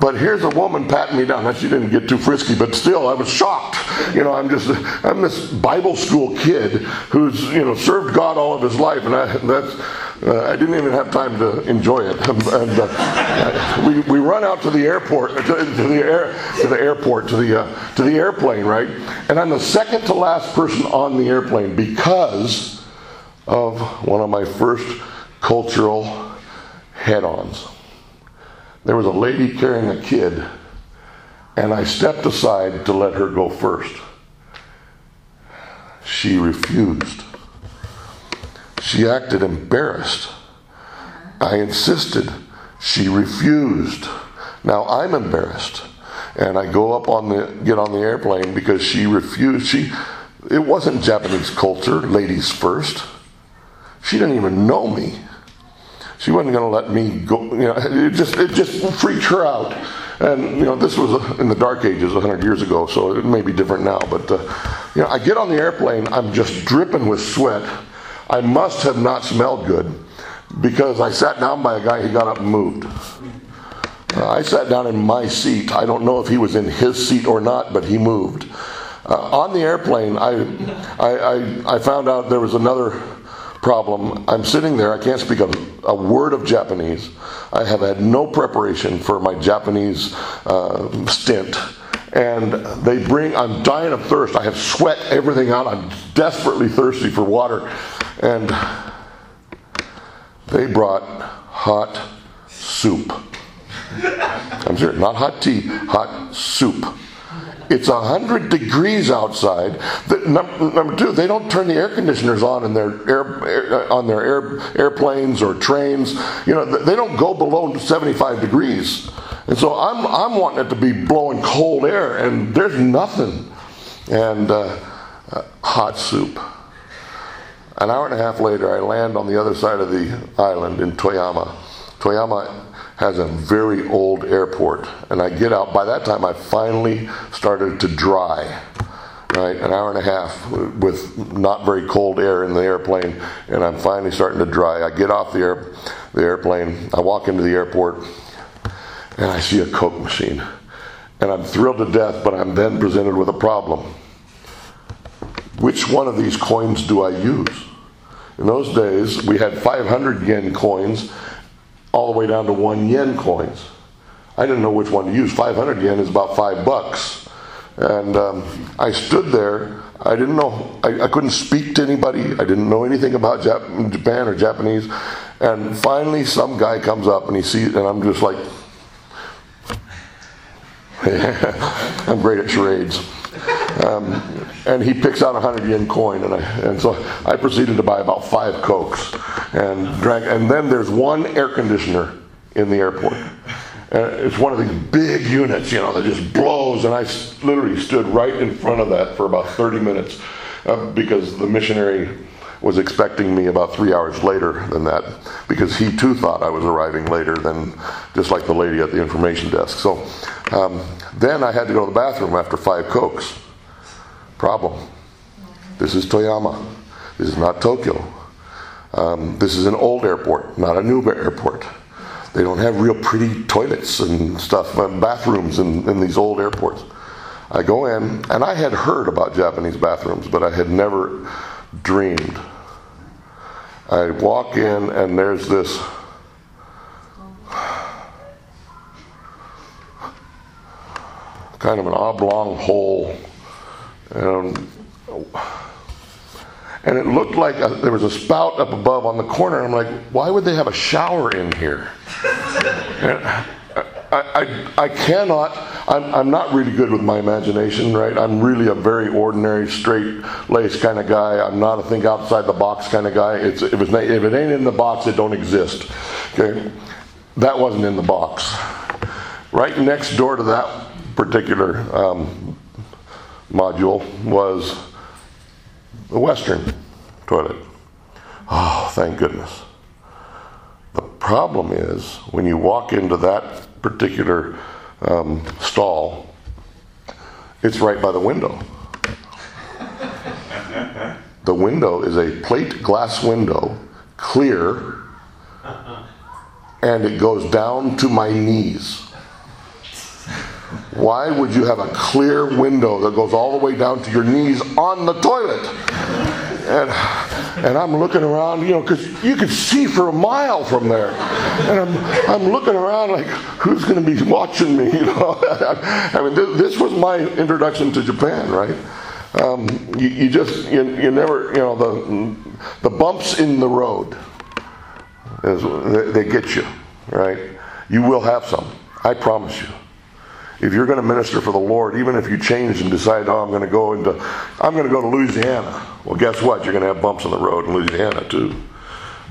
But here's a woman patting me down. Now, she didn't get too frisky, but still, I was shocked. You know, I'm just, I'm this Bible school kid who's, you know, served God all of his life, and I, that's, uh, I didn't even have time to enjoy it. (laughs) and uh, we, we run out to the airport, to, to, the air, to the airport, to the, uh, to the airplane, right? And I'm the second to last person on the airplane because of one of my first cultural head-ons there was a lady carrying a kid, and I stepped aside to let her go first. She refused. She acted embarrassed. I insisted. She refused. Now I'm embarrassed. And I go up on the get on the airplane because she refused. She it wasn't Japanese culture, ladies first. She didn't even know me. She wasn't going to let me go. You know, it just it just freaked her out. And you know, this was in the dark ages, 100 years ago, so it may be different now. But uh, you know, I get on the airplane, I'm just dripping with sweat. I must have not smelled good because I sat down by a guy. He got up and moved. Uh, I sat down in my seat. I don't know if he was in his seat or not, but he moved. Uh, on the airplane, I, I, I, I found out there was another problem. I'm sitting there, I can't speak a, a, word of Japanese. I have had no preparation for my Japanese uh, stint. And they bring, I'm dying of thirst. I have sweat everything out. I'm desperately thirsty for water. And they brought hot soup. I'm serious, not hot tea, hot soup. It's 100 degrees outside. The, number, two, they don't turn the air conditioners on in their air, air, on their air, airplanes or trains. You know, they don't go below 75 degrees. And so I'm, I'm wanting it to be blowing cold air, and there's nothing. And uh, uh, hot soup. An hour and a half later, I land on the other side of the island in Toyama. Toyama has a very old airport. And I get out. By that time, I finally started to dry. Right, an hour and a half with not very cold air in the airplane, and I'm finally starting to dry. I get off the air, the airplane. I walk into the airport, and I see a Coke machine, and I'm thrilled to death. But I'm then presented with a problem. Which one of these coins do I use? In those days, we had 500 yen coins all the way down to one yen coins. I didn't know which one to use. 500 yen is about five bucks. And um, I stood there. I didn't know, I, I, couldn't speak to anybody. I didn't know anything about Jap- Japan or Japanese. And finally, some guy comes up and he sees, and I'm just like, (laughs) I'm great at charades. Um, and he picks out a hundred yen coin, and I and so I proceeded to buy about five cokes, and drank. And then there's one air conditioner in the airport. And it's one of these big units, you know, that just blows. And I literally stood right in front of that for about 30 minutes uh, because the missionary was expecting me about three hours later than that because he too thought I was arriving later than just like the lady at the information desk. So um, then I had to go to the bathroom after five cokes. Problem. This is Toyama. This is not Tokyo. Um, this is an old airport, not a new airport. They don't have real pretty toilets and stuff, and bathrooms in, in these old airports. I go in, and I had heard about Japanese bathrooms, but I had never dreamed. I walk in, and there's this kind of an oblong hole and, and it looked like a, there was a spout up above on the corner. I'm like, why would they have a shower in here? I, I, I cannot, I'm, I'm not really good with my imagination, right? I'm really a very ordinary, straight laced kind of guy. I'm not a think outside the box kind of guy. It's, if, it's, if it ain't in the box, it don't exist. Okay? That wasn't in the box. Right next door to that particular um, module was the Western toilet. Oh, thank goodness. The problem is when you walk into that particular um, stall, it's right by the window. the window is a plate glass window, clear, and it goes down to my knees. Why would you have a clear window that goes all the way down to your knees on the toilet? And, and I'm looking around, you know, because you could see for a mile from there. And I'm, I'm looking around like, who's going to be watching me? (laughs) You know, I mean, this, this was my introduction to Japan, right? Um, you, you, just, you, you never, you know, the, the bumps in the road, is, they, they get you, right? You will have some, I promise you if you're going to minister for the Lord, even if you change and decide, oh, I'm going to go into, I'm going to go to Louisiana. Well, guess what? You're going to have bumps on the road in Louisiana too.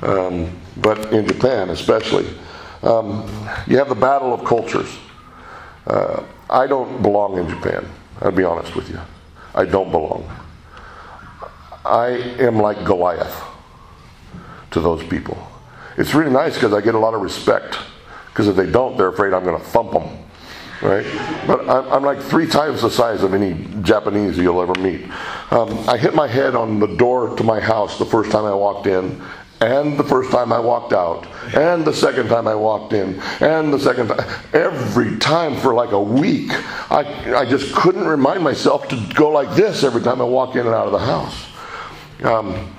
Um, but in Japan, especially, um, you have the battle of cultures. Uh, I don't belong in Japan. I'll be honest with you. I don't belong. I am like Goliath to those people. it's really nice because I get a lot of respect. Because if they don't, they're afraid I'm going to thump them, right? But I'm, I'm, like three times the size of any Japanese you'll ever meet. Um, I hit my head on the door to my house the first time I walked in, and the first time I walked out, and the second time I walked in, and the second time. Every time for like a week, I, I just couldn't remind myself to go like this every time I walk in and out of the house. Um,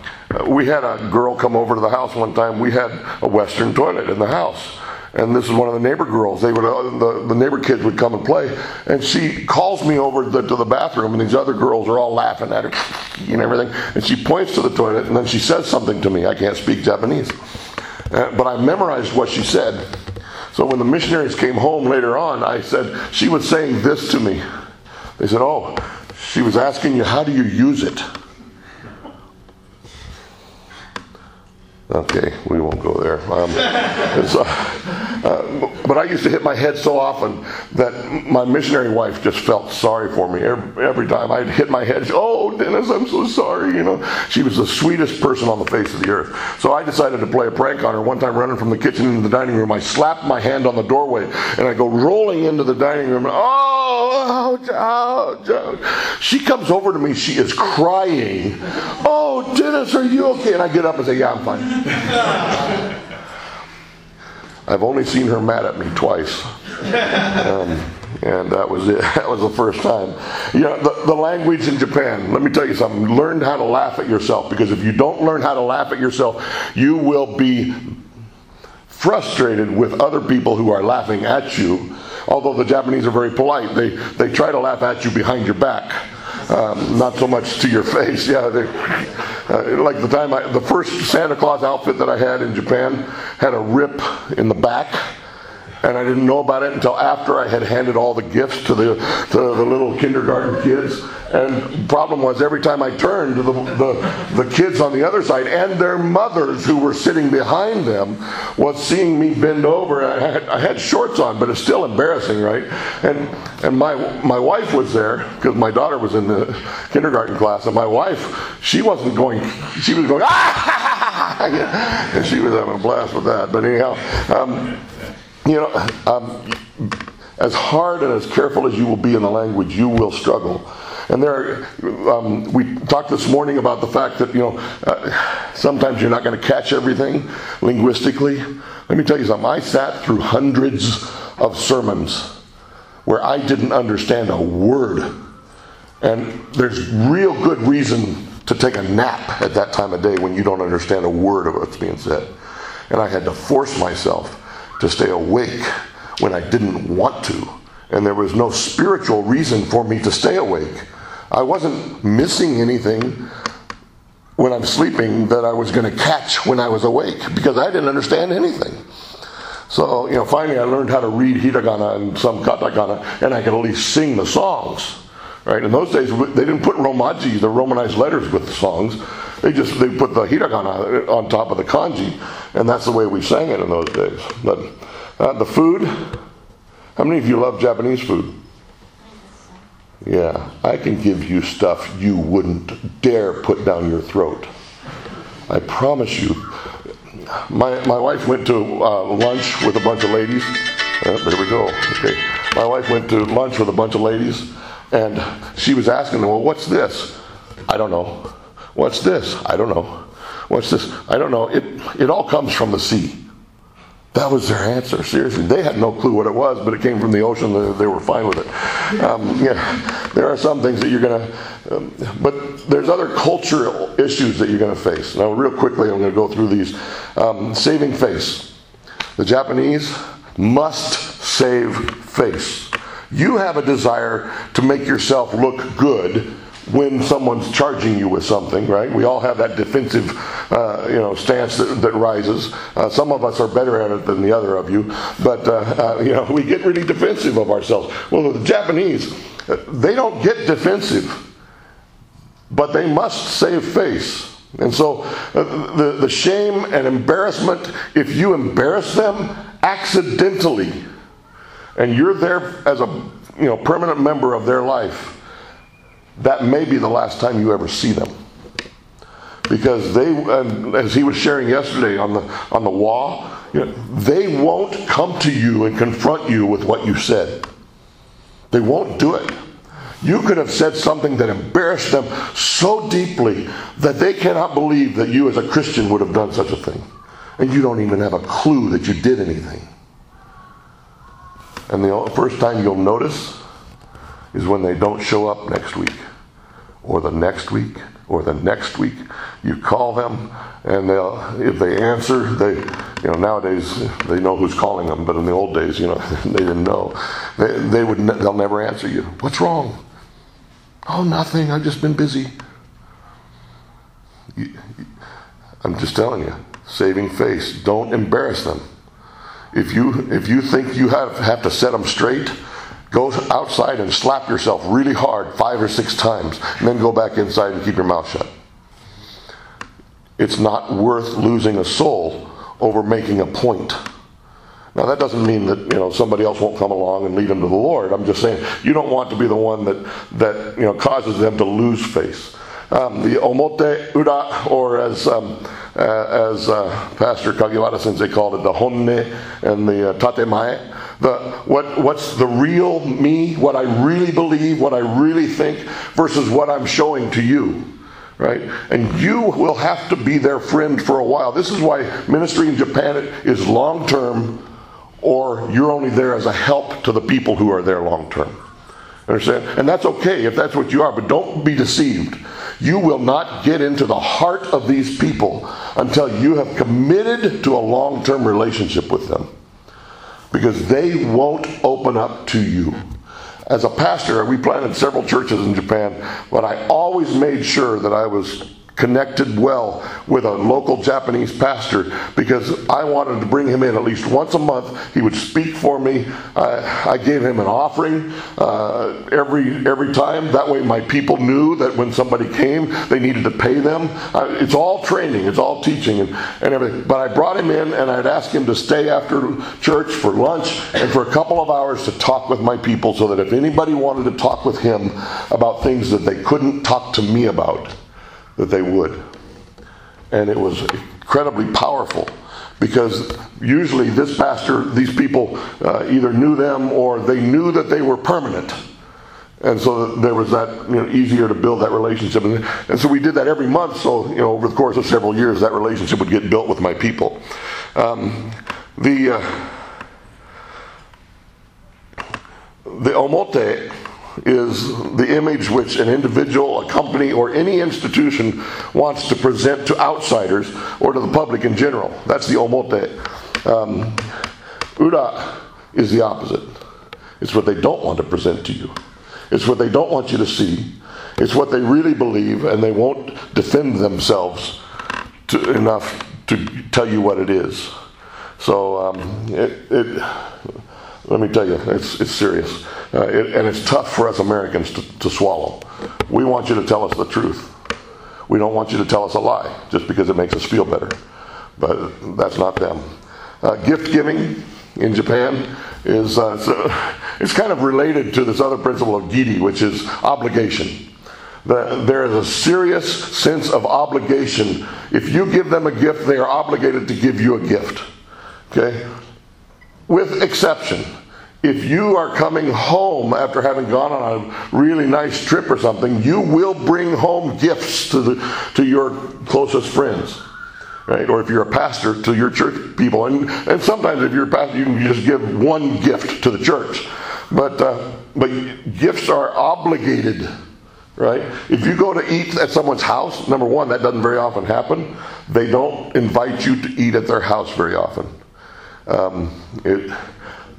we had a girl come over to the house one time. We had a Western toilet in the house. And this is one of the neighbor girls. They would, uh, the, the neighbor kids would come and play. And she calls me over the, to the bathroom, and these other girls are all laughing at her (laughs) and everything. And she points to the toilet, and then she says something to me. I can't speak Japanese. Uh, but I memorized what she said. So when the missionaries came home later on, I said, she was saying this to me. They said, Oh, she was asking you, how do you use it? Okay, we won't go there. Um, uh, uh, but I used to hit my head so often that my missionary wife just felt sorry for me every, every time I'd hit my head. Oh, Dennis, I'm so sorry. You know, she was the sweetest person on the face of the earth. So I decided to play a prank on her. One time, running from the kitchen into the dining room, I slapped my hand on the doorway and I go rolling into the dining room. Oh, ouch, ouch, ouch. She comes over to me. She is crying. Oh, Dennis, are you okay? And I get up and say, Yeah, I'm fine. (laughs) I've only seen her mad at me twice. Um, and that was it. (laughs) That was the first time. You know, the, the language in Japan, let me tell you something. Learn how to laugh at yourself because if you don't learn how to laugh at yourself, you will be frustrated with other people who are laughing at you. Although the Japanese are very polite, they, they try to laugh at you behind your back. Um, not so much to your (laughs) face. Yeah, they, uh, like the time I, the first Santa Claus outfit that I had in Japan had a rip in the back and I didn't know about it until after I had handed all the gifts to the to the little kindergarten kids. And problem was every time I turned, the, the, the kids on the other side and their mothers who were sitting behind them was seeing me bend over. I had, I had shorts on, but it's still embarrassing, right? And and my my wife was there because my daughter was in the kindergarten class, and my wife she wasn't going. She was going (laughs) ah, (laughs) and she was having a blast with that. But anyhow. Um, you know, um, as hard and as careful as you will be in the language, you will struggle. And there, um, we talked this morning about the fact that you know uh, sometimes you're not going to catch everything linguistically. Let me tell you something. I sat through hundreds of sermons where I didn't understand a word, and there's real good reason to take a nap at that time of day when you don't understand a word of what's being said. And I had to force myself to stay awake when I didn't want to. And there was no spiritual reason for me to stay awake. I wasn't missing anything when I'm sleeping that I was going to catch when I was awake because I didn't understand anything. So, you know, finally I learned how to read hiragana and some katakana, and I could at least sing the songs. Right? In those days, they didn't put romaji, the Romanized letters, with the songs. They just they put the hiragana on top of the kanji, and that's the way we sang it in those days. But uh, the food, how many of you love Japanese food? Yeah, I can give you stuff you wouldn't dare put down your throat. I promise you. My, my wife went to uh, lunch with a bunch of ladies. Uh, there we go. Okay. My wife went to lunch with a bunch of ladies, and she was asking them, Well, what's this? I don't know. What's this? I don't know. What's this? I don't know. It, it all comes from the sea. That was their answer. Seriously, they had no clue what it was, but it came from the ocean. They, were fine with it. Um, yeah, there are some things that you're going to, um, but there's other cultural issues that you're going to face. Now, real quickly, I'm going to go through these. Um, saving face. The Japanese must save face. You have a desire to make yourself look good when someone's charging you with something, right? We all have that defensive, uh, you know, stance that, that rises. Uh, some of us are better at it than the other of you, but uh, uh you know, we get really defensive of ourselves. Well, the Japanese, uh, they don't get defensive, but they must save face. And so, uh, the, the shame and embarrassment, if you embarrass them accidentally, and you're there as a you know permanent member of their life that may be the last time you ever see them. because they, as he was sharing yesterday on the on the wall, you know, they won't come to you and confront you with what you said. They won't do it. You could have said something that embarrassed them so deeply that they cannot believe that you, as a Christian, would have done such a thing. And you don't even have a clue that you did anything. And the first time you'll notice is when they don't show up next week, or the next week, or the next week. You call them, and if they answer, they, you know, nowadays they know who's calling them, but in the old days, you know, (laughs) they didn't know. They, they would, they'll never answer you. What's wrong? Oh, nothing. I've just been busy. I'm just telling you, saving face. Don't embarrass them. If you if you think you have have to set them straight, go outside and slap yourself really hard five or six times, and then go back inside and keep your mouth shut. It's not worth losing a soul over making a point. Now that doesn't mean that you know somebody else won't come along and lead them to the Lord. I'm just saying you don't want to be the one that that you know causes them to lose face. Um, the omote ura, or as um, uh, as uh, Pastor Kagiwara Sensei called it, the honne and the uh, tatemae. The what what's the real me? What I really believe, what I really think, versus what I'm showing to you right? And you will have to be their friend for a while. This is why ministry in Japan is long term or you're only there as a help to the people who are there long term. Understand? And that's okay if that's what you are, but don't be deceived. You will not get into the heart of these people until you have committed to a long term relationship with them. Because they won't open up to you. As a pastor, we planted several churches in Japan, but I always made sure that I was connected well with a local Japanese pastor because I wanted to bring him in at least once a month. He would speak for me. I, I gave him an offering uh, every every time. That way, my people knew that when somebody came, they needed to pay them. Uh, it's all training. It's all teaching and, and everything. But I brought him in and I'd ask him to stay after church for lunch and for a couple of hours to talk with my people so that if anybody wanted to talk with him about things that they couldn't talk to me about, that they would. And it was incredibly powerful because usually this pastor, these people uh, either knew them or they knew that they were permanent. And so there was that, you know, easier to build that relationship. And, and so we did that every month. So, you know, over the course of several years, that relationship would get built with my people. Um, the, uh, the omote is the image which an individual, a company, or any institution wants to present to outsiders or to the public in general. That's the omote. Um, ura is the opposite. It's what they don't want to present to you. It's what they don't want you to see. It's what they really believe, and they won't defend themselves to, enough to tell you what it is. So um, it, it let me tell you, it's, it's serious. Uh, it, and it's tough for us Americans to, to swallow. We want you to tell us the truth. We don't want you to tell us a lie just because it makes us feel better. But that's not them. Uh, gift giving in Japan is uh, so (laughs) it's kind of related to this other principle of giri, which is obligation. The, there is a serious sense of obligation. If you give them a gift, they are obligated to give you a gift. Okay? with exception. If you are coming home after having gone on a really nice trip or something, you will bring home gifts to, the, to your closest friends. Right? Or if you're a pastor, to your church people. And, and sometimes if you're a pastor, you can just give one gift to the church. But, uh, but gifts are obligated right? If you go to eat at someone's house, number one, that doesn't very often happen. They don't invite you to eat at their house very often. Um, it,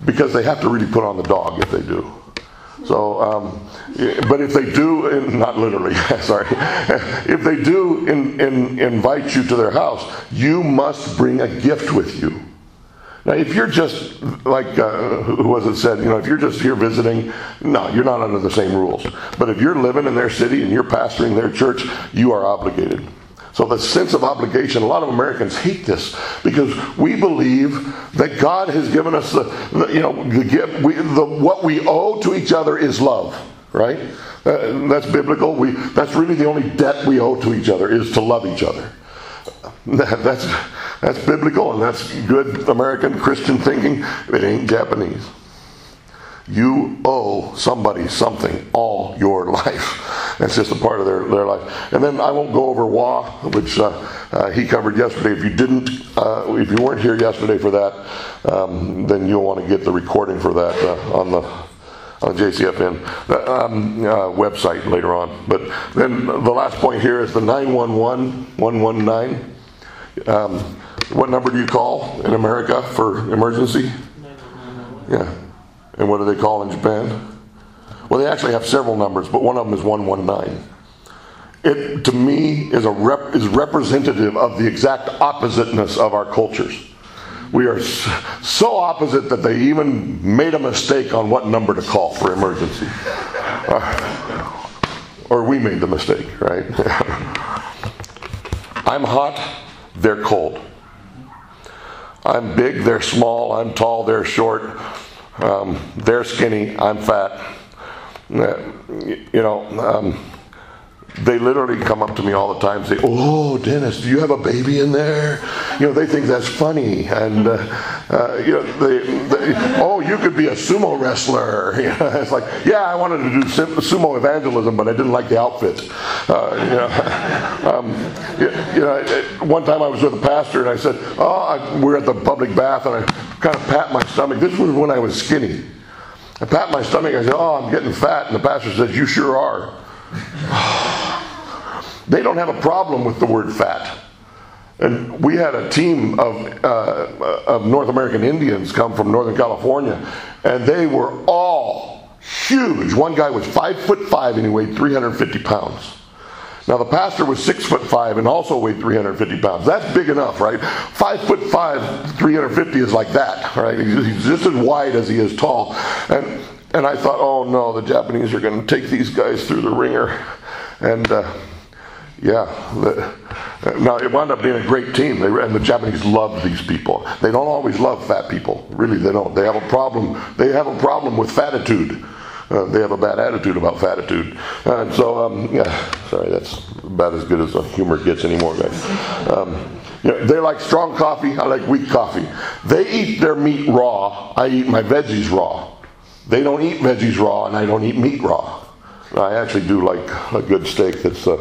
because they have to really put on the dog if they do. So, um, but if they do, not literally, (laughs) sorry, if they do in, in, invite you to their house, you must bring a gift with you. Now, if you're just like uh, who was it said, you know, if you're just here visiting, no, you're not under the same rules. But if you're living in their city and you're pastoring their church, you are obligated. So the sense of obligation, a lot of Americans hate this because we believe that God has given us the, the you know, the gift, we, the, what we owe to each other is love. right? Uh, that's biblical. We, that's really the only debt we owe to each other is to love each other. That, that's, that's biblical and that's good American Christian thinking. It ain't Japanese. You owe somebody something all your (laughs) life. That's just a part of their, their life. And then I won't go over Wa, which uh, uh, he covered yesterday. If you didn't, uh, if you weren't here yesterday for that, um, then you'll want to get the recording for that uh, on the on the JCFN uh, um, uh, website later on. But then the last point here is the 911 119. Um, what number do you call in America for emergency? Yeah. And what do they call in Japan? Well, they actually have several numbers, but one of them is 119. It, to me, is, a rep, is representative of the exact oppositeness of our cultures. We are so opposite that they even made a mistake on what number to call for emergency. Uh, or we made the mistake, right? (laughs) I'm hot, they're cold. I'm big, they're small. I'm tall, they're short. Um, they're skinny, I'm fat. Uh, you know, um, they literally come up to me all the time and say, "Oh, Dennis, do you have a baby in there?" You know, they think that's funny, and uh, uh, you know, they, they, "Oh, you could be a sumo wrestler." (laughs) You know, it's like, yeah, I wanted to do sumo evangelism, but I didn't like the outfit. Uh, you, know, (laughs) um, you, you, know, one time I was with a pastor, and I said, "Oh, I, we're at the public bath," and I kind of pat my stomach. This was when I was skinny. I pat my stomach. I said, "Oh, I'm getting fat," and the pastor says, "You sure are." (sighs) they don't have a problem with the word fat. And we had a team of, uh, of North American Indians come from Northern California, and they were all huge. One guy was five foot five and he weighed 350 pounds. Now the pastor was six foot five and also weighed 350 pounds. That's big enough, right? Five foot five, 350 is like that, right? He's just as wide as he is tall. And and I thought, oh no, the Japanese are going to take these guys through the wringer. And uh, yeah, the, now it wound up being a great team. They, and the Japanese love these people. They don't always love fat people. Really, they don't. They have a problem. They have a problem with fatitude. Uh, they have a bad attitude about fatitude. And so, um, yeah, sorry, that's about as good as humor gets anymore, guys. Um, you know, they like strong coffee. I like weak coffee. They eat their meat raw. I eat my veggies raw. They don't eat veggies raw, and I don't eat meat raw. I actually do like a good steak that's a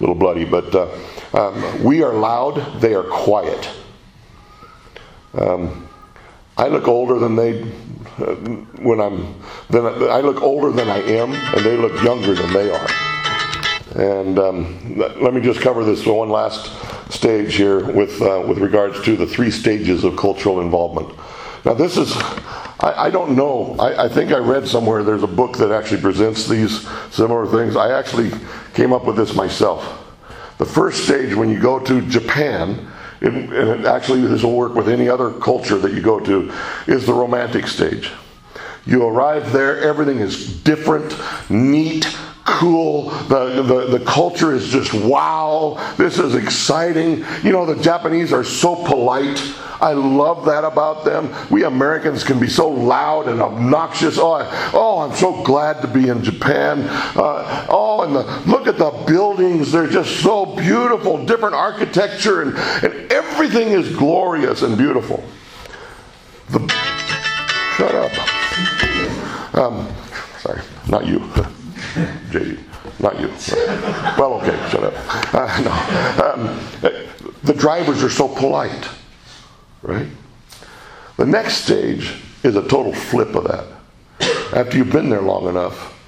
little bloody, but uh, um, we are loud, they are quiet. Um, I look older than they uh, when I'm then I look older than I am, and they look younger than they are. And um, let me just cover this one last stage here with uh, with regards to the three stages of cultural involvement. Now, this is I, I don't know. I, I, think I read somewhere there's a book that actually presents these similar things. I actually came up with this myself. The first stage when you go to Japan, it, and it actually this will work with any other culture that you go to, is the romantic stage. You arrive there, everything is different, neat, cool. The, the, the culture is just wow. This is exciting. You know, the Japanese are so polite. I love that about them. We Americans can be so loud and obnoxious. Oh, I, oh I'm so glad to be in Japan. Uh, oh, and the, look at the buildings. They're just so beautiful, different architecture, and, and everything is glorious and beautiful. The, shut up. Um, sorry, not you. (laughs) JD, not you. Well, okay, shut up. Uh, no. Um, the drivers are so polite right? The next stage is a total flip of that. After you've been there long enough,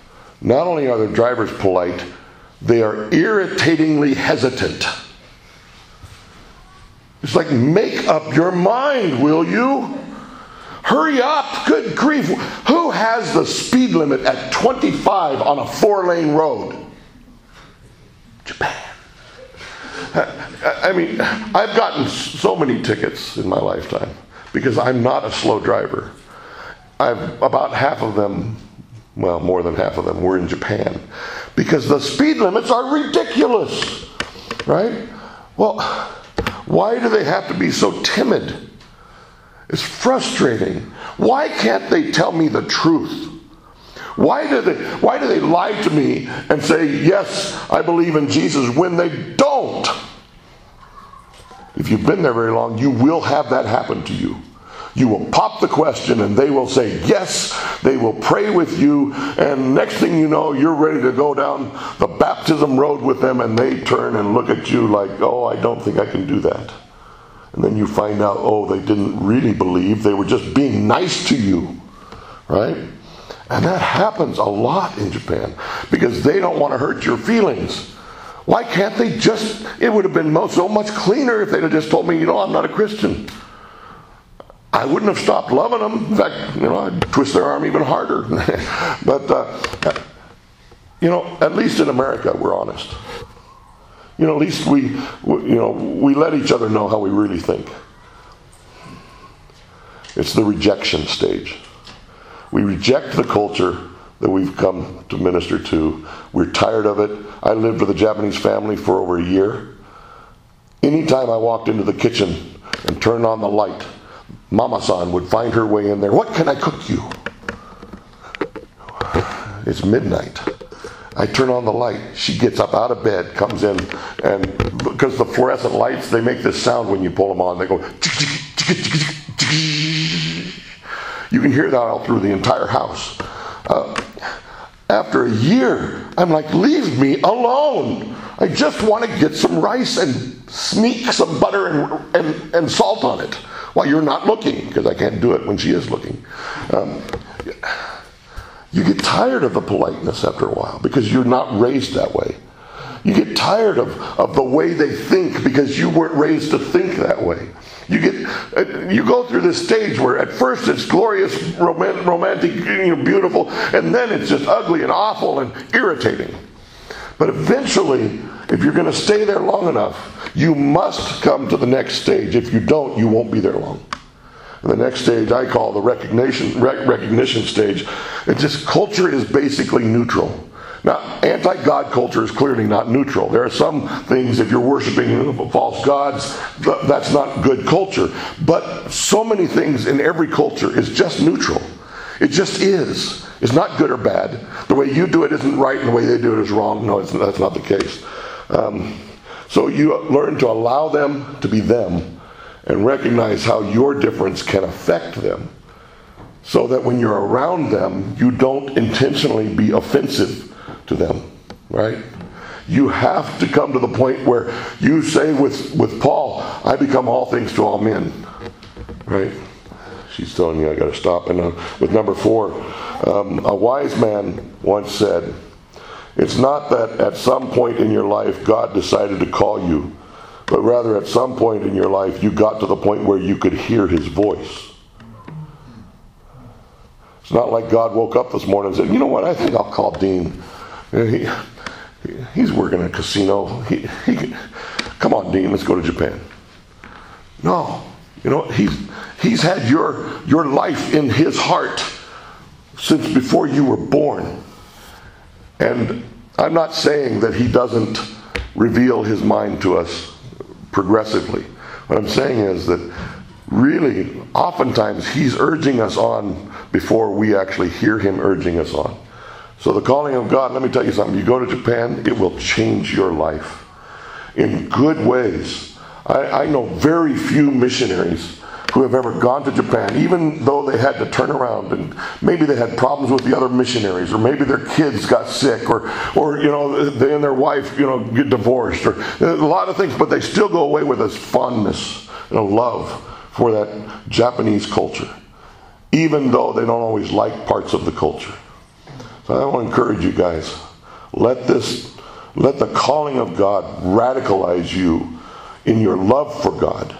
not only are the drivers polite, they are irritatingly hesitant. It's like, make up your mind, will you? Hurry up! Good grief! Who has the speed limit at 25 on a four lane road? Japan. I mean, I've gotten so many tickets in my lifetime because I'm not a slow driver. I've about half of them, well, more than half of them were in Japan because the speed limits are ridiculous, right? Well, why do they have to be so timid? It's frustrating. Why can't they tell me the truth? Why do they why do they lie to me and say, "Yes, I believe in Jesus" when they don't? If you've been there very long, you will have that happen to you. You will pop the question and they will say yes. They will pray with you. And next thing you know, you're ready to go down the baptism road with them and they turn and look at you like, oh, I don't think I can do that. And then you find out, oh, they didn't really believe. They were just being nice to you. Right? And that happens a lot in Japan because they don't want to hurt your feelings. Why can't they just? It would have been so much cleaner if they'd have just told me, you know, I'm not a Christian. I wouldn't have stopped loving them. In fact, you know, I'd twist their arm even harder. (laughs) but, uh, you know, at least in America, we're honest. You know, at least we, you know, we let each other know how we really think. It's the rejection stage. We reject the culture that we've come to minister to. We're tired of it. I lived with a Japanese family for over a year. Anytime I walked into the kitchen and turned on the light, Mama san would find her way in there. What can I cook you? It's midnight. I turn on the light. She gets up out of bed, comes in, and because the fluorescent lights, they make this sound when you pull them on. They go. You can hear that all through the entire house. Uh, after a year, I'm like, leave me alone. I just want to get some rice and sneak some butter and, and, and salt on it while you're not looking, because I can't do it when she is looking. Um, you get tired of the politeness after a while because you're not raised that way. You get tired of, of the way they think because you weren't raised to think that way. You get uh, you go through this stage where at first it's glorious, romantic, romantic you know, beautiful, and then it's just ugly and awful and irritating. But eventually, if you're going to stay there long enough, you must come to the next stage. If you don't, you won't be there long. The next stage I call the recognition recognition stage. It's just culture is basically neutral. Now, anti God culture is clearly not neutral. There are some things, if you're worshiping false gods, that's not good culture. But so many things in every culture is just neutral. It just is. It's not good or bad. The way you do it isn't right, and the way they do it is wrong. No, that's not the case. Um, so you learn to allow them to be them and recognize how your difference can affect them so that when you're around them, you don't intentionally be offensive to them, right? You have to come to the point where you say with, with Paul, I become all things to all men, right? She's telling me I got to stop. And uh, with number four, um, a wise man once said, It's not that at some point in your life God decided to call you, but rather at some point in your life you got to the point where you could hear his voice. It's not like God woke up this morning and said, You know what? I think I'll call Dean. He, he's working in a casino. He, he, come on, Dean, let's go to Japan. No, you know he's he's had your your life in his heart since before you were born. And I'm not saying that he doesn't reveal his mind to us progressively. What I'm saying is that really, oftentimes, he's urging us on before we actually hear him urging us on. So, the calling of God, let me tell you something. You go to Japan, it will change your life in good ways. I, I know very few missionaries who have ever gone to Japan, even though they had to turn around and maybe they had problems with the other missionaries, or maybe their kids got sick, or, or you know, they and their wife, you know, get divorced, or uh, a lot of things, but they still go away with this fondness and a love for that Japanese culture, even though they don't always like parts of the culture. So I want to encourage you guys. Let this, let the calling of God radicalize you in your love for God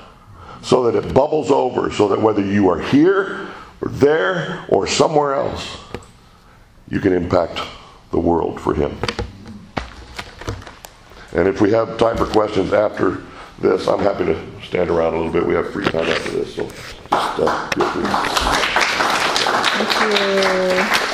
so that it bubbles over, so that whether you are here or there or somewhere else, you can impact the world for Him. And if we have time for questions after this, I'm happy to stand around a little bit. We have free time after this, so just uh. Thank you.